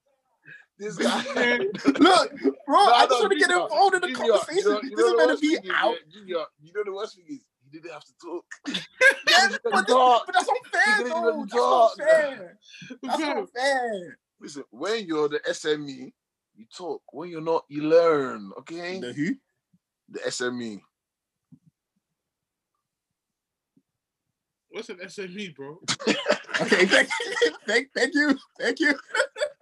This guy. Yeah. Look, bro, No, I just no, want to get involved in the Junior, conversation. you know- you this is the meant to be out. yeah, Junior, you know the worst thing is, he didn't have to talk. Yeah, didn't but, talk. but that's unfair, didn't though. That's talk. not fair. That's Fam, not. Listen, when you're the SME, you talk. When you're not, you learn. Okay, The who? the. SME. What's an SME, bro? Okay, thank, thank, thank you, thank you.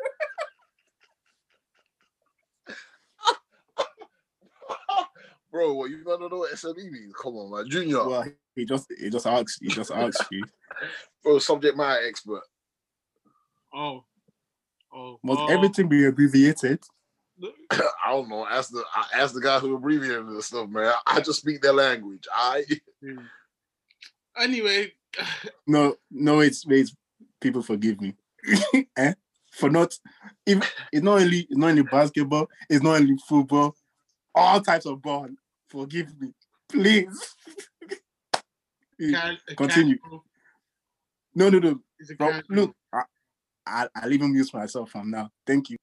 Bro, what you don't know what SME means? Come on, man, Junior. Well, he just, he just asked, he just asked you. Bro, subject matter expert. Oh. Oh. Must oh. everything be abbreviated? I don't know. Ask the ask the guy who abbreviated this stuff, man. I just speak their language. I Hmm. Anyway, No, no, it's, it's people forgive me. eh? For not, if it's not only, it's not only basketball, it's not only football, all types of ball. Forgive me, please. can, Continue. Can, No, no, no. It's a Bro, can, look, I, I, I'll even mute myself from now. Thank you.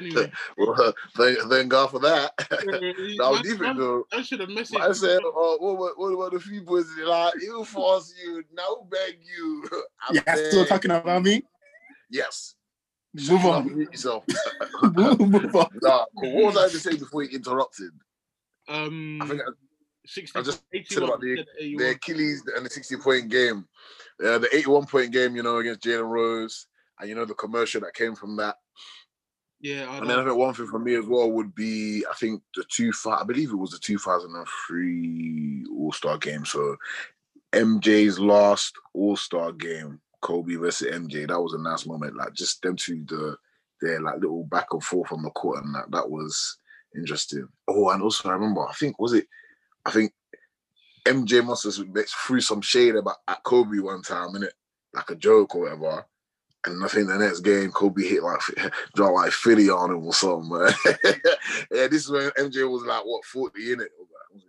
Anyway, well, thank, thank God for that. I Now deep it though. should have messaged. I said, uh, what, what, what about the few boys in the line? You force you, now beg you. I Yeah, still talking about me. Yes. Move on. Mute yourself. move, move on. nah, cool. what was I going to say before you interrupted? um, I think I, 60, I just 81, about the- the Achilles and the 60 point game. Uh, the 81 point game, you know, against Jalen Rose, and you know, the commercial that came from that. Yeah, I And then I think one thing for me as well would be, I think the two, I believe it was the 2003 All Star game. So MJ's last All Star game, Kobe versus MJ, that was a nice moment. Like just them two, the their like little back and forth on the court, and that that was interesting. Oh, and also I remember, I think was it, I think MJ must have threw some shade about at Kobe one time, in it Like a joke or whatever. And I think the next game, Kobe hit like dropped like 50 on him or something, man. yeah, this is when MJ was like what 40 in it.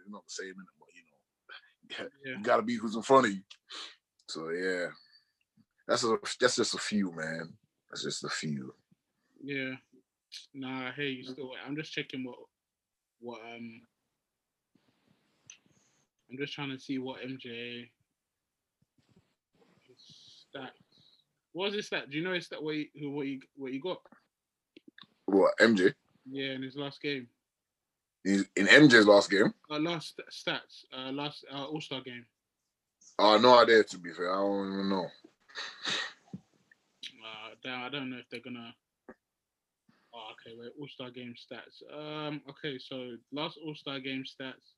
Not the same in it, but you know, Yeah. you gotta be who's in front of you. So yeah. That's a, that's just a few, man. That's just a few. Yeah. Nah, hey, you still. I'm just checking what, what um. I'm just trying to see what MJ stats. What was his stat? Do you know his stat? What he, who- what he what he got? What MJ? Yeah, in his last game. He's in MJ's last game. Uh, last stats. Uh, last uh, All Star game. Oh, no idea to be fair. I don't even know. Uh, I don't know if they're gonna. Oh, okay, wait. All Star game stats. Um, okay, so last All Star game stats.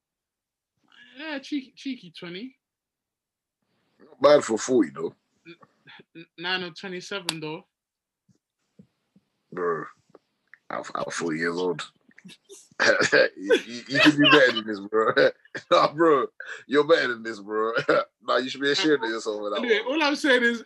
Yeah, cheeky, cheeky twenty. Not bad for 40 though, Nine of twenty-seven though. bro. I'm, I'm 40 years old. you, you, you should be better than this, bro. nah, bro, you're better than this, bro. nah, you should be ashamed of yourself for that. Anyway, all I'm saying is,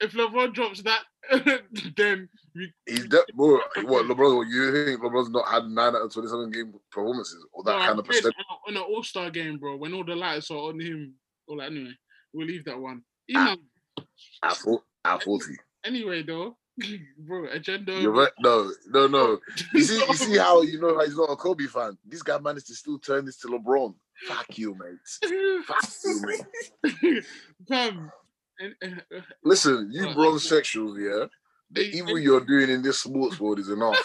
if LeBron drops that, then we. He's de- bro. What LeBron? What you think LeBron's not had nine out of twenty-seven game performances or that No, kind of percentage? on an All Star game, bro, when all the lights are on him. All that anyway, we'll leave that one. Ah. At, four, at forty, anyway, though, bro, agenda. you're right. No, no, no. You see, you see how you know how he's not a Kobe fan. This guy managed to still turn this to LeBron. Fuck you, mate. Fuck you, mate. Fam, and, and, uh, Listen, you Uh, bronze sexuals, yeah. The Hey, evil you're doing in this sports world is enough.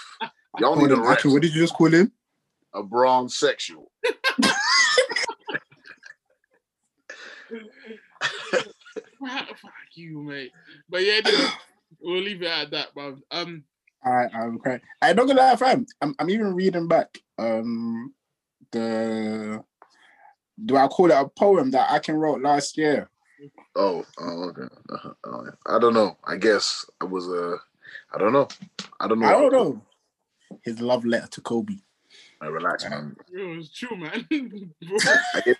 Y'all need a on, rep, what did you just call him? a bronze sexual. fuck you, mate. But yeah, anyway, we'll leave it at that, bro. Um, I, I'm crying. I don't gonna lie, fam. I'm, I'm even reading back um the do I call it a poem that I can wrote last year? Oh, oh okay. Uh-huh. Oh. I don't know. I guess it was a. I don't know. I don't know. I don't know. His love letter to Kobe. Uh, relax, man. it was chill, man. I guess,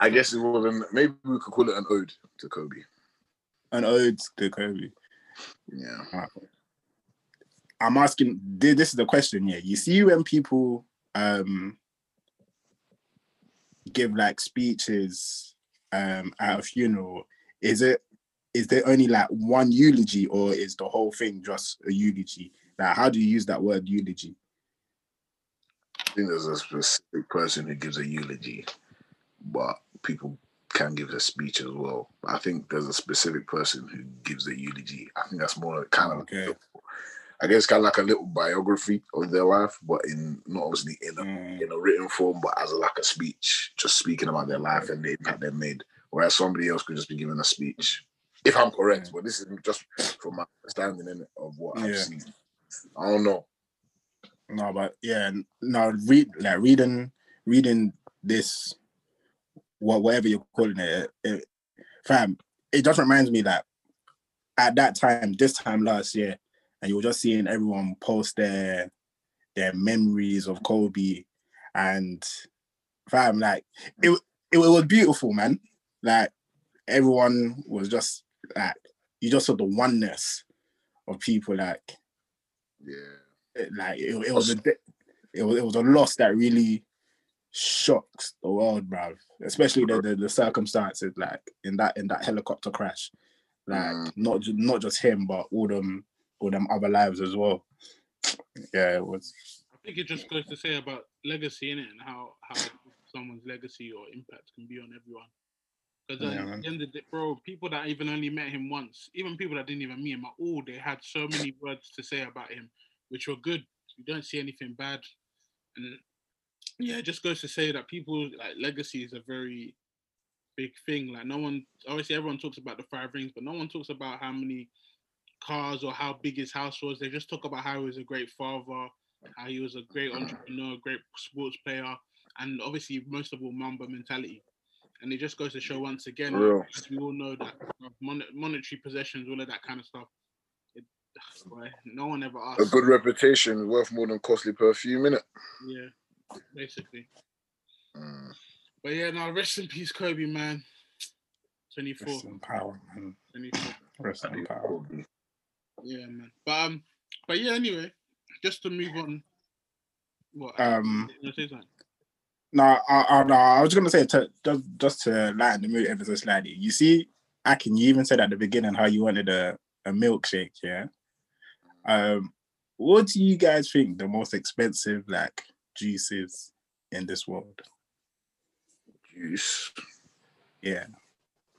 I guess it was an, maybe we could call it an ode to Kobe. An ode to Kobe. Yeah. I'm asking this is the question, yeah. You see when people um give like speeches um at a funeral, is it is there only like one eulogy or is the whole thing just a eulogy? Like how do you use that word eulogy? I think there's a specific person who gives a eulogy, but people can give a speech as well. I think there's a specific person who gives the eulogy. I think that's more kind of Okay. I guess kind of like a little biography of their life, but in not obviously in a Mm, in a written form, but as a, like a speech, just speaking about their life and the impact they made. Whereas somebody else could just be giving a speech, if I'm correct. But this is just from my understanding innit, of what I've Yeah. seen. I don't know. No, but yeah, now read like reading reading this, what whatever you're calling it, it, fam. It just reminds me that at that time, this time last year, and you were just seeing everyone post their their memories of Kobe, and fam, like it, it, was beautiful, man. Like everyone was just like you just saw the oneness of people, like Yeah. like it, it was a it was it was a loss that really shocked the world, bruv. Especially the, the the circumstances, like in that in that helicopter crash, like Mm. not not just him, but all them all them other lives as well. Yeah, it was. I think it just goes to say about legacy in it and how how someone's legacy or impact can be on everyone. Because Yeah, at man. the end of the day, bro, people that even only met him once, even people that didn't even meet him at all, they had so many words to say about him, which were good. You don't see anything bad, and yeah, it just goes to say that people like legacy is a very big thing. Like no one, obviously, everyone talks about the five rings, but no one talks about how many cars or how big his house was. They just talk about how he was a great father, how he was a great entrepreneur, great sports player, and obviously most of all Mamba mentality. And it just goes to show once again, Real. as we all know that uh, mon- monetary possessions, all of that kind of stuff. It, boy, no one ever asked. A good reputation worth more than costly perfume, innit? Yeah, basically. Mm. But yeah, now rest in peace, Kobe, man. 24, Rest in power, man. 24. Rest in power. Yeah, man. But um, but yeah. Anyway, just to move on. What? Um, you say something? No, I, I, no, I was gonna say to, just just to lighten the mood ever so slightly. You see, Akin, you even said at the beginning how you wanted a, a milkshake, yeah. Um, what do you guys think the most expensive like juices in this world? Juice. Yeah,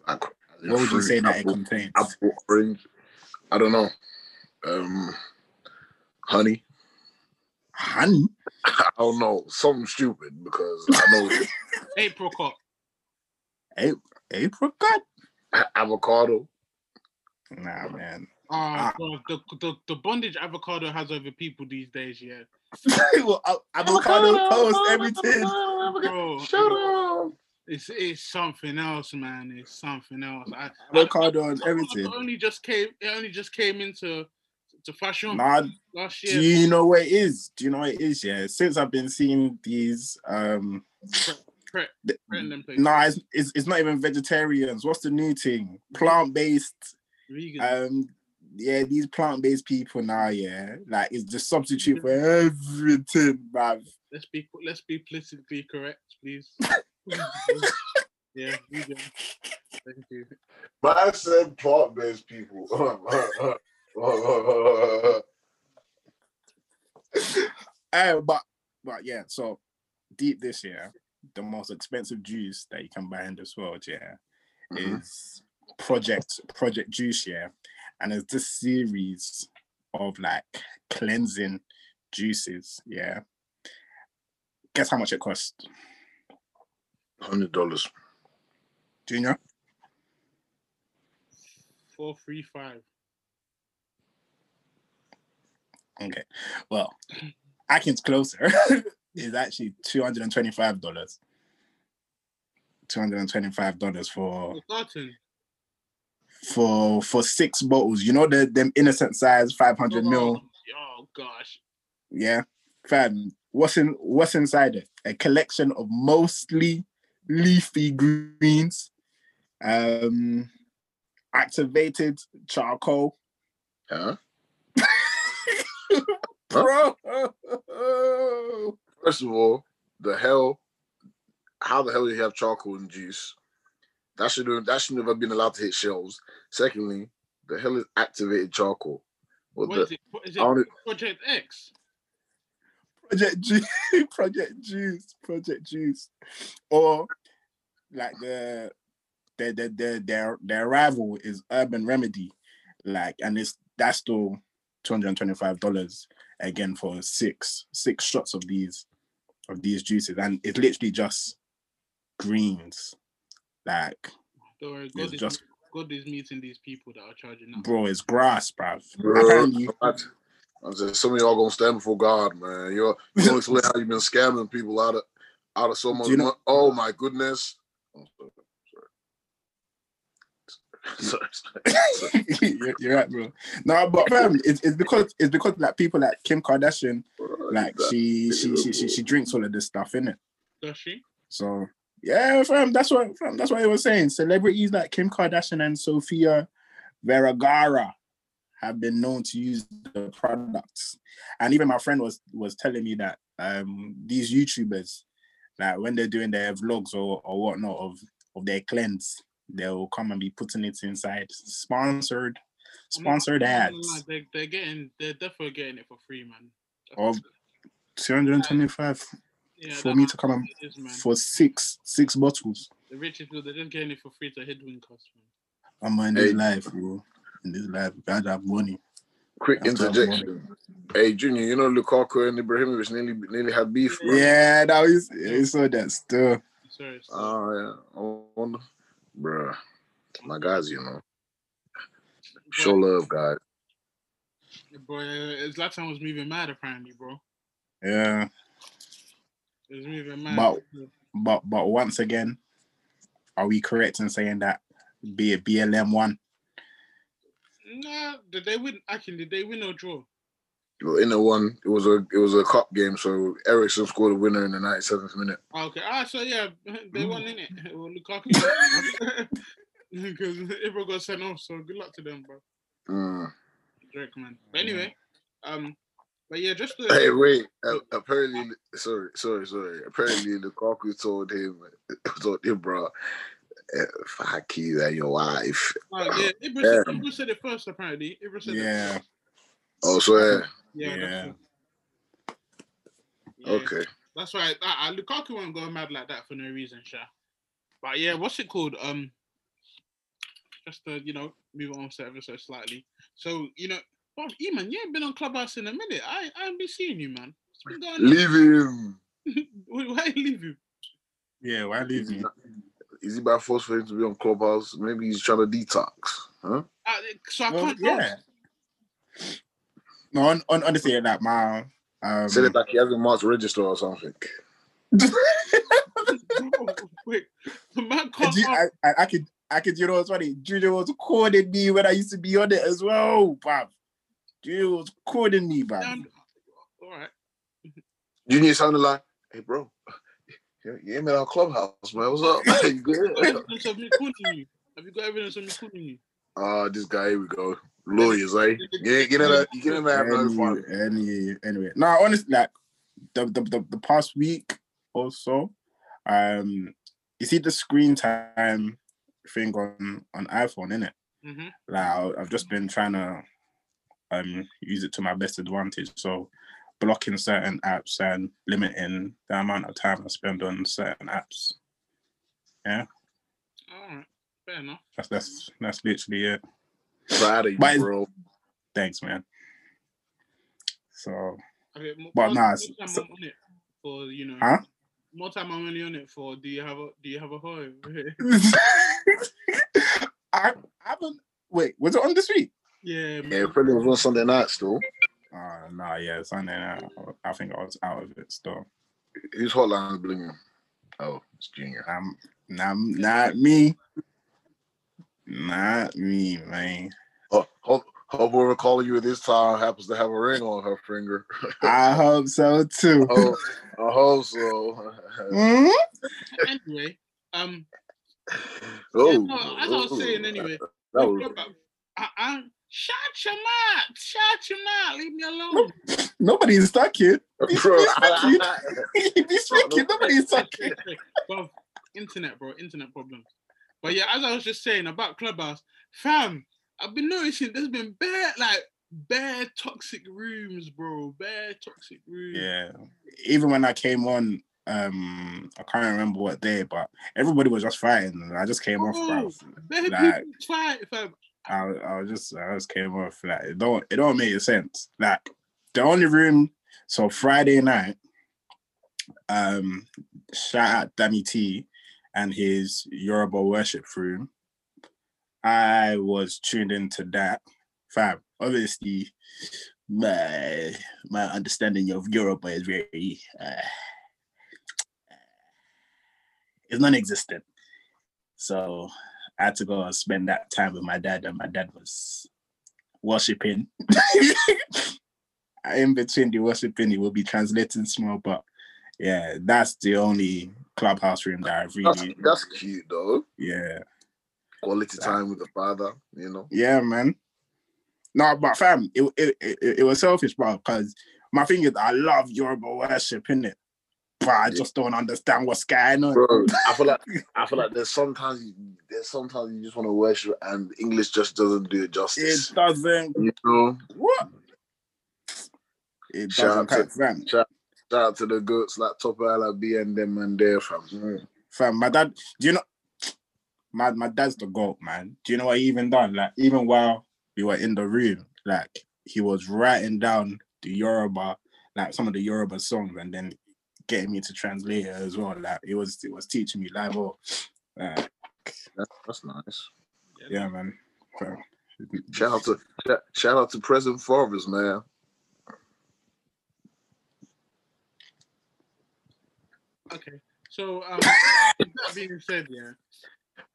Like, what would you say that it contains? apple, orange. I don't know. Um, honey. Honey, I don't know. Something stupid because I know Apricot. A- apricot? avocado. Nah, man. Ah, bro, the, the the bondage avocado has over people these days, yeah. Well, a- avocado toast everything. Bro, Shut up. it's it's something else, man. It's something else. I, Avocado on I, I, everything. It only just came. It only just came into to fashion Nah, last do you know what it is? Do you know what it is? Yeah, since I've been seeing these, um, Pre- the- pre- them nah, it's, it's it's not even vegetarians. What's the new thing? Plant based. Um, yeah, these plant based people now. Yeah, like it's the substitute for everything, bruv. let's be let's be politically correct, please. yeah, vegan. Thank you. But I said plant-based people. Uh, but but yeah, so deep this year, the most expensive juice that you can buy in this world, yeah, Mhm. is Project Project Juice, yeah, and it's this series of like cleansing juices, yeah. Guess how much it costs, Hundred dollars. Junior? Four three five. Okay, well, Akin's closer is actually two hundred and twenty-five dollars. Two hundred and twenty-five dollars for Oh, for for six bottles. You know the them innocent size five hundred mil. Oh gosh. Yeah, fam. What's in what's inside it? A collection of mostly leafy greens, um, activated charcoal. Huh? Bro, First of all, the hell, how the hell do you have charcoal and juice? That should have that shouldn't have been allowed to hit shelves. Secondly, the hell is activated charcoal? What What the, is it? What is it? Project X. Project Juice, Project Juice, Project Juice, or like the their their their their, their rival is Urban Remedy, like, and it's that's still two hundred and twenty five dollars again for six six shots of these of these juices, and it's literally just greens, like Don't worry, it's God is, just God is meeting these people that are charging us. bro, it's grass, bruv. Bro, Apparently, I I said, some of y'all gonna stand before God, man. You're you don't explain how you've been scamming people out of out of so much you know- money. Oh my goodness. Sorry, sorry. sorry, sorry. you're, you're right, bro. No, but fam, it's, it's because it's because like people like Kim Kardashian, like she she she she, she drinks all of this stuff in it. Does she? So yeah, fam, that's what fam, that's what I was saying. Celebrities like Kim Kardashian and Sofia Vergara have been known to use the products. And even my friend was was telling me that um these YouTubers, like when they're doing their vlogs or, or whatnot of of their cleanse, they'll come and be putting it inside sponsored mm, sponsored I'm ads. gonna lie, They, they're getting, they're definitely getting it for free, man. Oh, 225 yeah, for me to come and it is, for six six bottles. The richest people, they're just getting it for free to headwind cost, man. I'm in this Hey. life, bro. In this life, gotta have money. Quick That's what I'm interjection. Hey, Junior, you know Lukaku and Ibrahimovic nearly nearly had beef. bro. Yeah, that was I saw that still. Sorry. sorry. Oh yeah. Oh, I wonder, bruh. My guys, you know. Show love, guys. Uh, Zlatan was moving mad apparently, bro. Yeah, was moving mad. But- but but once again, are we correct in saying that be it BLM one? Nah, did they win? Actually, did they win or draw? Well, in the one, it was a it was a cup game, so Eriksen scored a winner in the 97th minute. Okay. Ah, so yeah, they won in it. Well, Lukaku. Because Ibra got sent off, so good luck to them, bro. Mm. Drake, man. But anyway, um, but yeah, just to, Hey, wait. Uh, apparently, sorry, sorry, sorry. Apparently, Lukaku told him, told him, bro, uh, fuck you and your wife. Oh, yeah, Ibra, Yeah. said, Ibra said it first, apparently. Ibra said it Yeah, first. Oh, so yeah. Yeah. Yeah. That's, yeah. Okay. That's right. Uh, uh, Lukaku won't go mad like that for no reason, Sha. But yeah, what's it called? Um, just to you know move on to ever so slightly. So you know, Bob, E-man, you ain't been on Clubhouse in a minute. I I ain't been seeing you, man. What's been going on? Leave him. Why why leave you? yeah. Why leave me? Is he by force for him to be on Clubhouse? Maybe he's trying to detox. Huh? Uh, so I Well, can't. yeah. No, on, on honestly, like my um, Said it like he hasn't marked register or something. ask. Wait, the man I, can't. do- I, I, I could, I could, you know what's funny? Junior was calling me when I used to be on it as well, bruv. Junior was calling me, bruv. Um, all right. Junior sounded like, hey, bro, you you ain't been on Clubhouse, man. What's up? you good? Evidence of me calling you. Have you got evidence of me calling you? Ah, this guy, here we go. Lawyers, eh? Get, get in there, get in there, have fun. Anyway, anyway, no, honestly, like the, the the the past week or so, um, you see the screen time thing on on iPhone, innit? Mm-hmm. Like I've just been trying to um use it to my best advantage. So blocking certain apps and limiting the amount of time I spend on certain apps. Yeah. All right. Fair enough. That's that's that's literally it. Proud of you, But- bro. Thanks, man. So Okay, more, But more, nah, more time so- I'm on it for you know. Huh? More time I'm only on it for. Do you have a Do you have a hoe? I, I haven't. Wait, was it on this week? yeah. Yeah, it probably was on Sunday night still. Uh, nah, yeah, Sunday night. I think I was out of it still. Whose hotline is blinging? Oh, it's Junior. Um, not, not me. Not me, man. Oh, hope, hope whoever calling you this time happens to have a ring on her finger. I hope so too. oh, I hope so. Mhm. Anyway, um. oh, yeah, no, as I was oh, saying, anyway. That was, I, I, shut your mouth! Shut your mouth! Leave me alone. Nobody's talking. bro, He's I- speaking. He's speaking. Nobody's talking. Bro, internet, bro, internet problems. But yeah, as I was just saying about Clubhouse, fam, I've been noticing there's been bare like bare toxic rooms, bro. Bare toxic rooms. Yeah. Even when I came on um I can't remember what day, but everybody was just fighting and I just came off Oh, bruv. Let Like- fight, fam. I, I was just I just came off like it don't it don't make sense. Like the only room so Friday night, um shout out Danny T and his Yoruba worship room. I was tuned into that. Fam, obviously my my understanding of Yoruba is very uh, it's non-existent. So I had to go and spend that time with my dad, and my dad was worshiping. In between the worshiping, he will be translating small, but yeah, that's the only clubhouse room that That's, really, that's cute though. yeah, Quality time with the father, you know. yeah, man. No, but fam, it it, it, it was selfish, bro, because my thing is I love Yoruba worship, innit? But I just don't understand what's going on. Bro, I feel like I feel like there's sometimes you, there's sometimes you just want to worship and English just doesn't do it justice. It doesn't You know, what? It Shout doesn't out to- cut, fam. Shout out to the goats like Top LB and them and there fam. Mm. Fam, my dad, do you know my my dad's the goat, man. Do you know what he even done? Like, even while we were in the room, like he was writing down the Yoruba, like some of the Yoruba songs, and then getting me to translate it as well. Like it was it was teaching me live oh, uh, That's, that's nice. yeah, man. Fam. Shout out to shout, shout out to present fathers, man. Okay. So um that being said, yeah.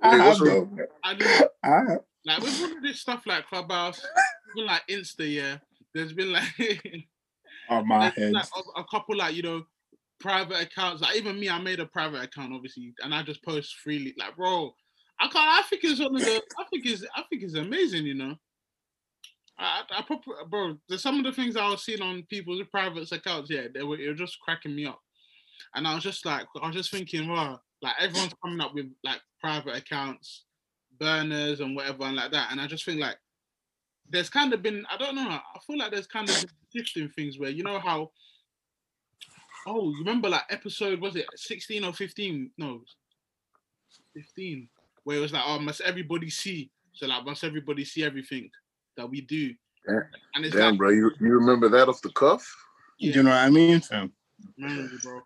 I What's have wrong? no- I have- like with all of this stuff like Clubhouse, even like Insta, yeah, there's been like on my there's head. like a, a couple like you know private accounts. Like even me, I made a private account obviously, and I just post freely. Like, bro, I can't. I think it's one of the. I think it's. I think it's amazing. You know. I, I, I bro. There's some of the things I was seeing on people's private accounts. Yeah, they were. It was just cracking me up, and I was just like, I was just thinking, wow, like everyone's coming up with like private accounts, burners, and whatever, and like that. And I just think like there's kind of been. I don't know. I feel like there's kind of been shifting things where you know how. Oh, you remember like episode was it 16 or 15? No, 15. Where it was like, oh, must everybody see? So like, must everybody see everything that we do? Yeah. And it's Damn, like, bro, you, you remember that off the cuff? Do you know what I mean, fam? memory, bro.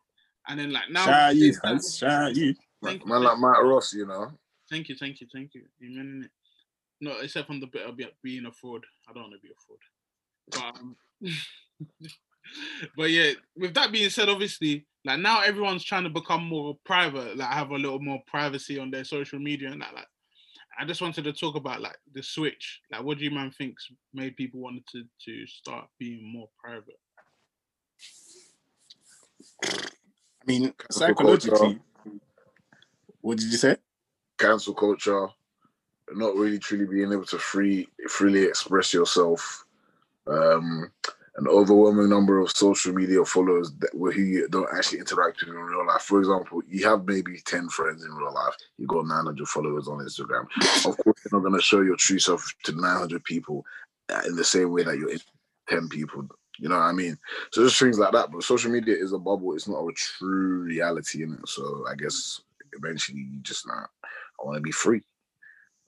And then like now, Shout out you, it's like- fam. Shout out you. Thank Man thank like Matt Ross, you know. Thank you, thank you, thank you. Amen. innit? No, except from the bit of being a fraud. I don't want to be a fraud. But, um, but yeah, with that being said, obviously, like now everyone's trying to become more private, like have a little more privacy on their social media and that. Like, I just wanted to talk about like the switch. Like, what do you man thinks made people wanted to to start being more private? I mean, Cancel psychologically. culture. What did you say? Cancel culture, not really truly being able to free freely express yourself. Um, an overwhelming number of social media followers that were who you don't actually interact with in real life. For example, you have maybe 10 friends in real life, you got 900 followers on Instagram. Of course, you're not going to show your true self to 900 people uh, in the same way that you're in 10 people. You know what I mean? So just things like that. But social media is a bubble. It's not a true reality in it. So I guess eventually you just not. I want to be free.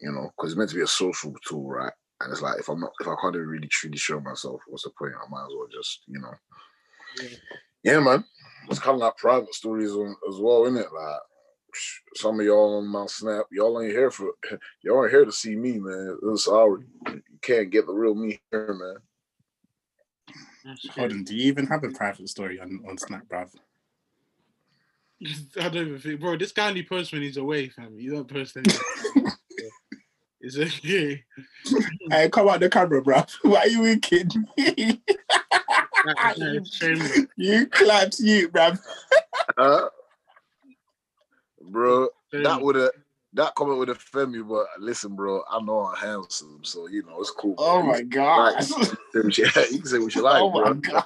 You know, because it's meant to be a social tool, right? And it's like if I'm not, if I can't even really truly show myself, what's the point? I might as well just, you know. Yeah. Yeah, man. It's kind of like private stories on, as well, isn't it? Like some of y'all on my snap, y'all ain't here for y'all ain't here to see me, man. I'm sorry. You can't get the real me here, man. That's Hold on, do you even have a private story on, on Snap, bruv? I don't even think, bro. This guy only posts when he's away, fam. You don't post anything. It's okay. Hey, come out the camera, bruv. Why are you winking? That- that's you clapped you, bruv. Uh, bro, that would have that comment would offend me, but listen, bro, I know I'm handsome, so you know it's cool. Oh my god. You can say what you- you can say what you oh like, oh bro.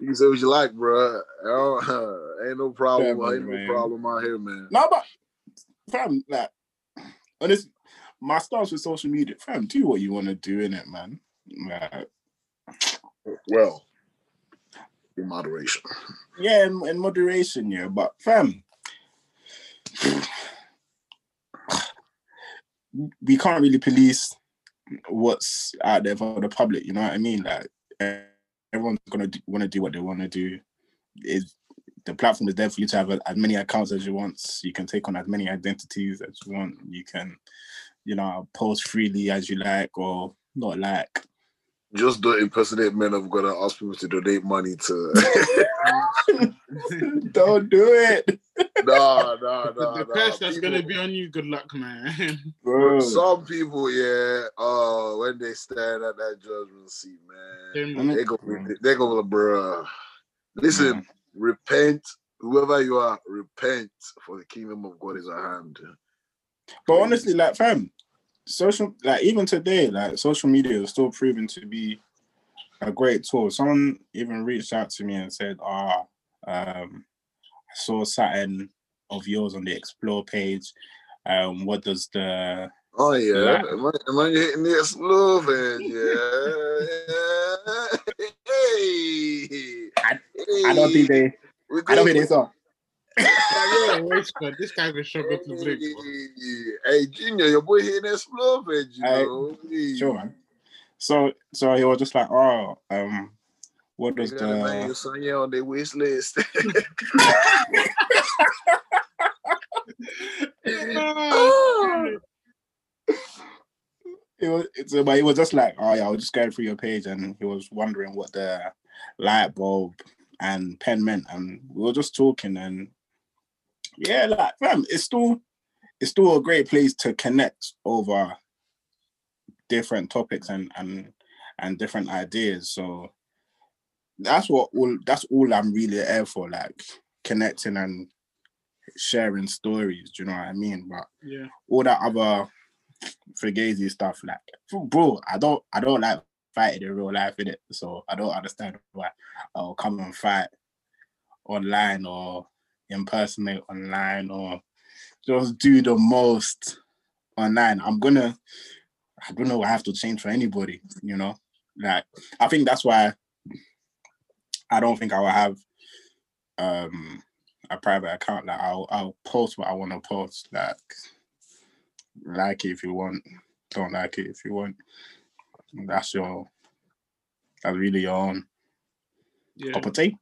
You can say what you like, bro. ain't no problem. Yeah, ain't no problem out here, man. No, but fam, like honest, my stance with social media, fam, do what you want to do in it, man. Like, Well, in moderation. yeah, in, in moderation, yeah. But fam, we can't really police what's out there for the public. You know what I mean? Like everyone's gonna want to do what they want to do. The platform is there for you to have a, as many accounts as you want. You can take on as many identities as you want. You can, you know, post freely as you like or not like. Just don't impersonate men of God and ask people to donate money to. Don't do it, No, no, The, nah, the nah. that's People- gonna be on you. Good luck, man. bro. Some people, yeah, Oh, when they stand at that judgment seat, man, I mean- they go, mm. they go, bruh. Listen, Yeah. repent, whoever you are, repent, for the kingdom of God is at hand. But honestly, like fam, social like even today, like social media is still proving to be a great tool. Someone even reached out to me and said, "Ah, um, I saw something of yours on the explore page. Um, what does the Oh yeah, Like- am I, am I hitting this love and yeah, hey, I- I don't think they I don't think they saw. Yeah, wait, but this guy will struggle to blink. bro. Hey, Junior, your boy hitting that love and you Hey, know. Hey. Sure. man. So so he was just like, oh, um, what They does got a man, the son, yeah, on their wish list. it was it's but he was just like, oh yeah, I was just going through your page and he was wondering what the light bulb and pen meant, and we were just talking and yeah, like fam, it's still it's still a great place to connect over different topics and and and different ideas. So that's what all that's all I'm really there for, like connecting and sharing stories. Do you know what I mean? But Yeah. all that other fugazi stuff, like bro, I don't I don't like fighting in real life in it. So I don't understand why I'll come and fight online or impersonate online or just do the most online. I'm gonna I don't know I have to change for anybody, you know. Like I think that's why I don't think I will have um a private account. Like I'll I'll post what I want to post. Like like it if you want, don't like it if you want. That's your that's really your own Yeah. cup of tea.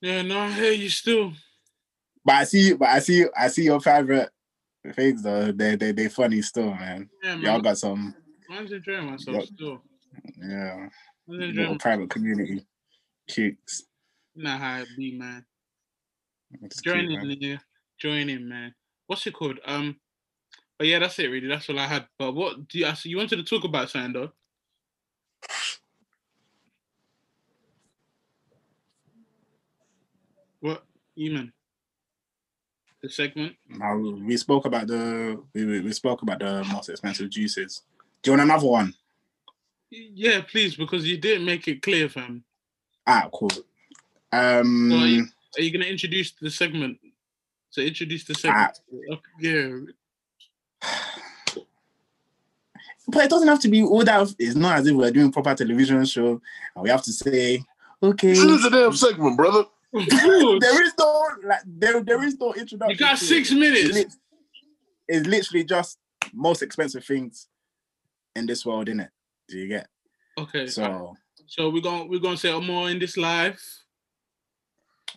Yeah, no, I hear you still. But I see but I see I see your favorite things though. They they they funny still, man. Yeah, man. Y'all got some I'm enjoying myself still. yeah little enjoying private community. Cutes. Not how it be, man. It's Join cute, in, man. yeah. Join in, man. What's it called? Um, but yeah, that's it really. That's all I had. But what do you? You wanted to talk about something though? What, you mean? The segment. Now, we spoke about the we, we we spoke about the most expensive juices. Do you want another one? Yeah, please, because you didn't make it clear, fam. Ah, cool. Um, So are you- Are you gonna introduce the segment? So introduce the segment. Okay, yeah. but it doesn't have to be all that. It's not as if we're doing proper television show and we have to say, okay. This is a damn segment, brother. There is no like there there is no introduction. you got to it. six It's, minutes. it's literally just most expensive things in this world, innit? Do you get? Okay. So So we're gonna we're gonna say more in this live.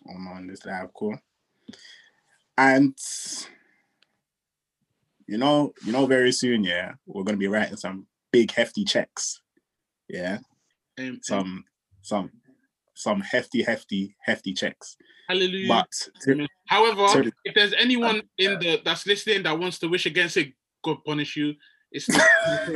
I'm on this live call. And you know, you know, very soon, yeah, we're gonna be writing some big hefty checks. Yeah. Um, Some some some hefty, hefty, hefty checks. hallelujah. But to- However, to- if there's anyone in the that's listening that wants to wish against it, God punish you. It's not,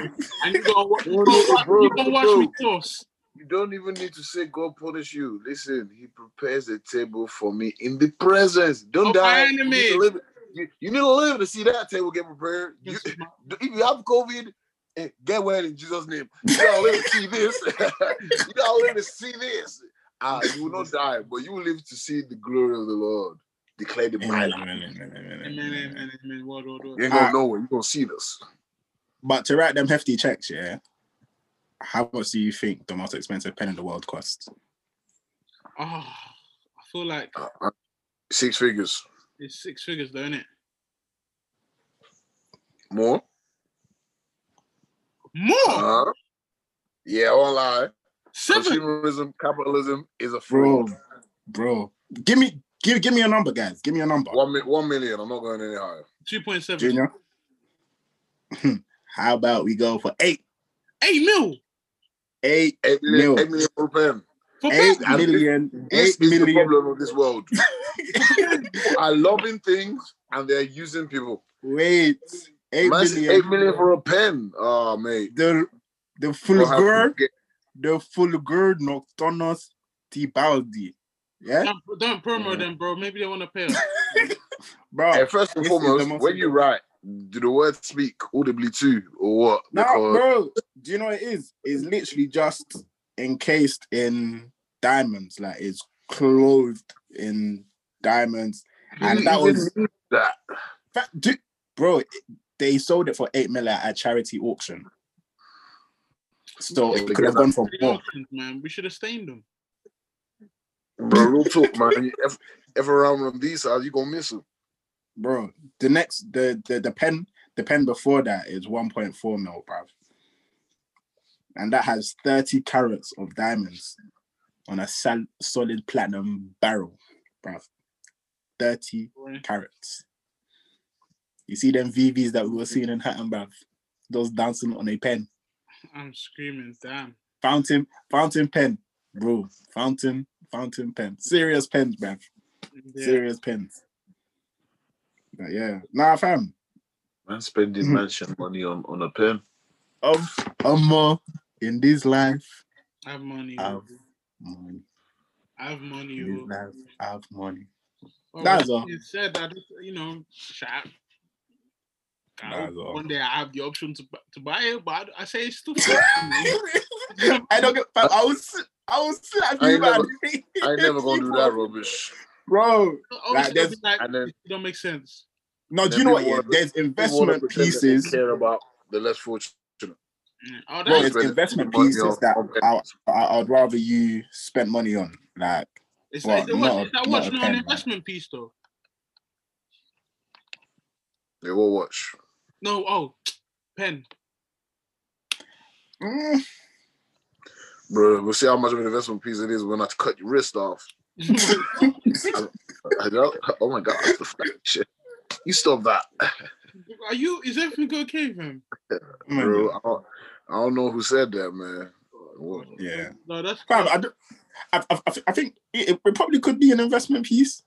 and you gonna, wa- you gonna, Bro, you gonna watch me toss. You don't even need to say God punish you. Listen, He prepares a table for me in the presence. Don't Of my die. You need, to live, you, you need to live to see that table get prepared. You, Yes, ma- if you have COVID, eh, get well in Jesus' name. You gotta live to see this. you gotta live to see this. Ah, you will not die, but you will live to see the glory of the Lord. Declared in my Amen, amen, amen, amen. Word, word, word. You ain't gonna Ah. know it. You gonna see this. But to write them hefty checks, yeah, how much do you think the most expensive pen in the world costs? Oh, I feel like Uh, uh, six figures. it's six figures, though, isn't it? More? More Uh, yeah, I won't lie. Seven. Consumerism, capitalism is a bro, bro. Give me, give, give me a number, guys. Give me a number, One, one million. I'm not going any higher. Two point seven. Junior. How about we go for eight, Eight mil eight, Eight million, Mil. eight million for a pen. for eight Pep. million, This eight is the problem of this world. are loving things and they're using people. Wait, eight Man, million. eight million for a pen. Oh, mate. The the We'll have to Fulgor, get- the Fulgor Nocturnus Tibaldi. Yeah, Don't, don't promo Yeah. them, bro. Maybe they want to pay us. bro. Hey, first and this is the foremost, when you write, do the words speak audibly too, or what? No, Because bro. Do you know what it is? It's literally just encased in diamonds. Like it's clothed in diamonds. And that was need that. fa- do, bro. They sold it for eight million at a charity auction. So it could have gone for more. man. We should have stained them. Bro, real talk, man. You ever, ever around on these sides, you gonna miss them. bro. The next, the the the pen, the pen before that is one point four mil, bro, and that has thirty carats of diamonds on a sal- solid platinum barrel, bro. Thirty Boy. carats. You see them VVs that we were seeing in Hatton, bruv? Those dancing on a pen, I'm screaming, damn. fountain, fountain pen, bro. Fountain, fountain pen. Serious pens, man. Yeah. Serious pens. But yeah, nah, fam. Man, spending Mhm. mansion money on, on a pen. of of more in this life. I have money. Have money. I have money. In this yo. life, have money. Oh, That's all. It said that you know, shout. I hope That's all. one day I have the option to to buy it, but I say it's too. I don't get. fam, I was. I was slap I you, ain't man. I ain't never gonna do that rubbish. bro. Obviously, there's- it'll be like, and then- it don't make sense. No, do you know what? Yeah, wanna- there's investment pretend that they pieces. care about the less fortunate. Oh, Bro, that's there's spend investment pieces on- that on I, I, I'd rather you spend money on. Like, it's well, like, it's, not watch, a- it's like not a pen, an man. investment piece, though. They will watch. No, oh, pen. mm, Bro, we'll see how much of an investment piece it is when I cut your wrist off. I don't- oh my god, that's the fucking shit. You stop that. Are you? Is everything okay, fam? Bro, I don't, I don't know who said that, man. What? yeah. No, that's. Fam, I, I, I, I- I think it, it probably could be an investment piece.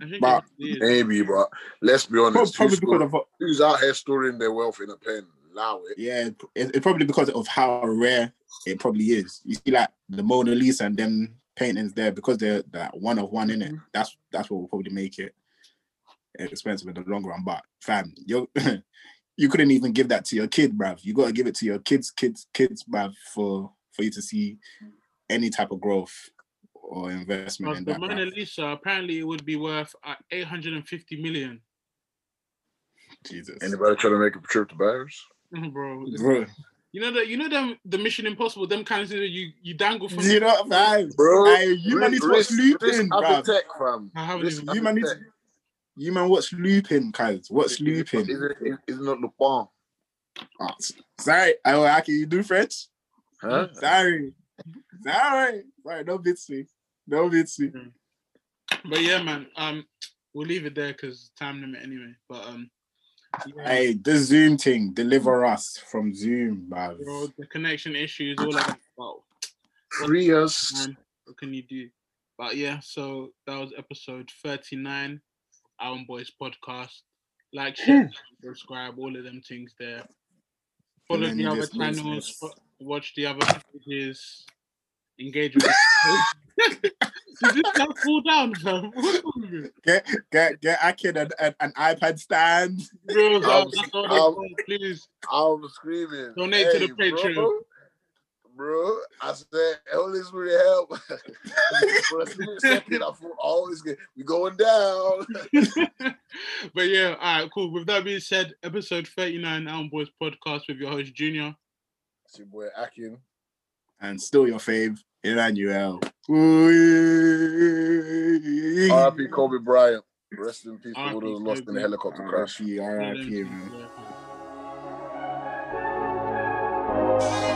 I think but- Maybe, but let's be honest. Probably Who's, because of who's out here storing their wealth in a pen? Allow it. yeah, it, it probably because of how rare it probably is. You see, like the Mona Lisa and them paintings there because they're that one of one in it. Mm-hmm. That's that's what will probably make it expensive in the long run. But fam, you you couldn't even give that to your kid, bruv. You got to give it to your kids, kids, kids, bruv, for for you to see any type of growth or investment in the that. Mona bruv. Lisa apparently it would be worth uh, 850 million. Jesus, Anybody trying to make a trip to Paris? Bro, bro. you know that you know them the Mission Impossible, them kind of things you you dangle from. You know, fam, Bro, Hey, you man need to watch Lupin, bruv. Tech, fam. I haven't Risk even- You man need to, you man watch Lupin, guys. Watch Lupin. Is it, is, is it not Lupin? Oh, sorry, I will can you do French? Huh? Sorry. Sorry. Sorry, no bits me. No bits me. But yeah, man. Um, we'll leave it there because time limit anyway. But um, yeah, Hey, the Zoom thing, deliver us from Zoom, bruv. bro, the connection issues, all that. Wow, Free us. man, what can you do? But yeah, so that was episode 39, Album Boys podcast. Like, share, subscribe, all of them things there. Follow the other channels, watch the other pages, engage with. Did this guy fall down, fam? What's wrong with you? Get get get Akin an, an, an iPad stand. Bro, they um, please. I'm screaming. Donate to the Patreon. Bro, bro, I said, Holy Spirit help. For a split second, I oh, it's good. We going down. but yeah, all right, cool. With that being said, episode 39, Album Boys podcast with your host, Junior. It's your boy Akin. And still your fave, Emmanuel. R.I.P. Kobe Bryant. Rest in peace to all those lost in the helicopter crash. RIP, RIP, man. Yeah.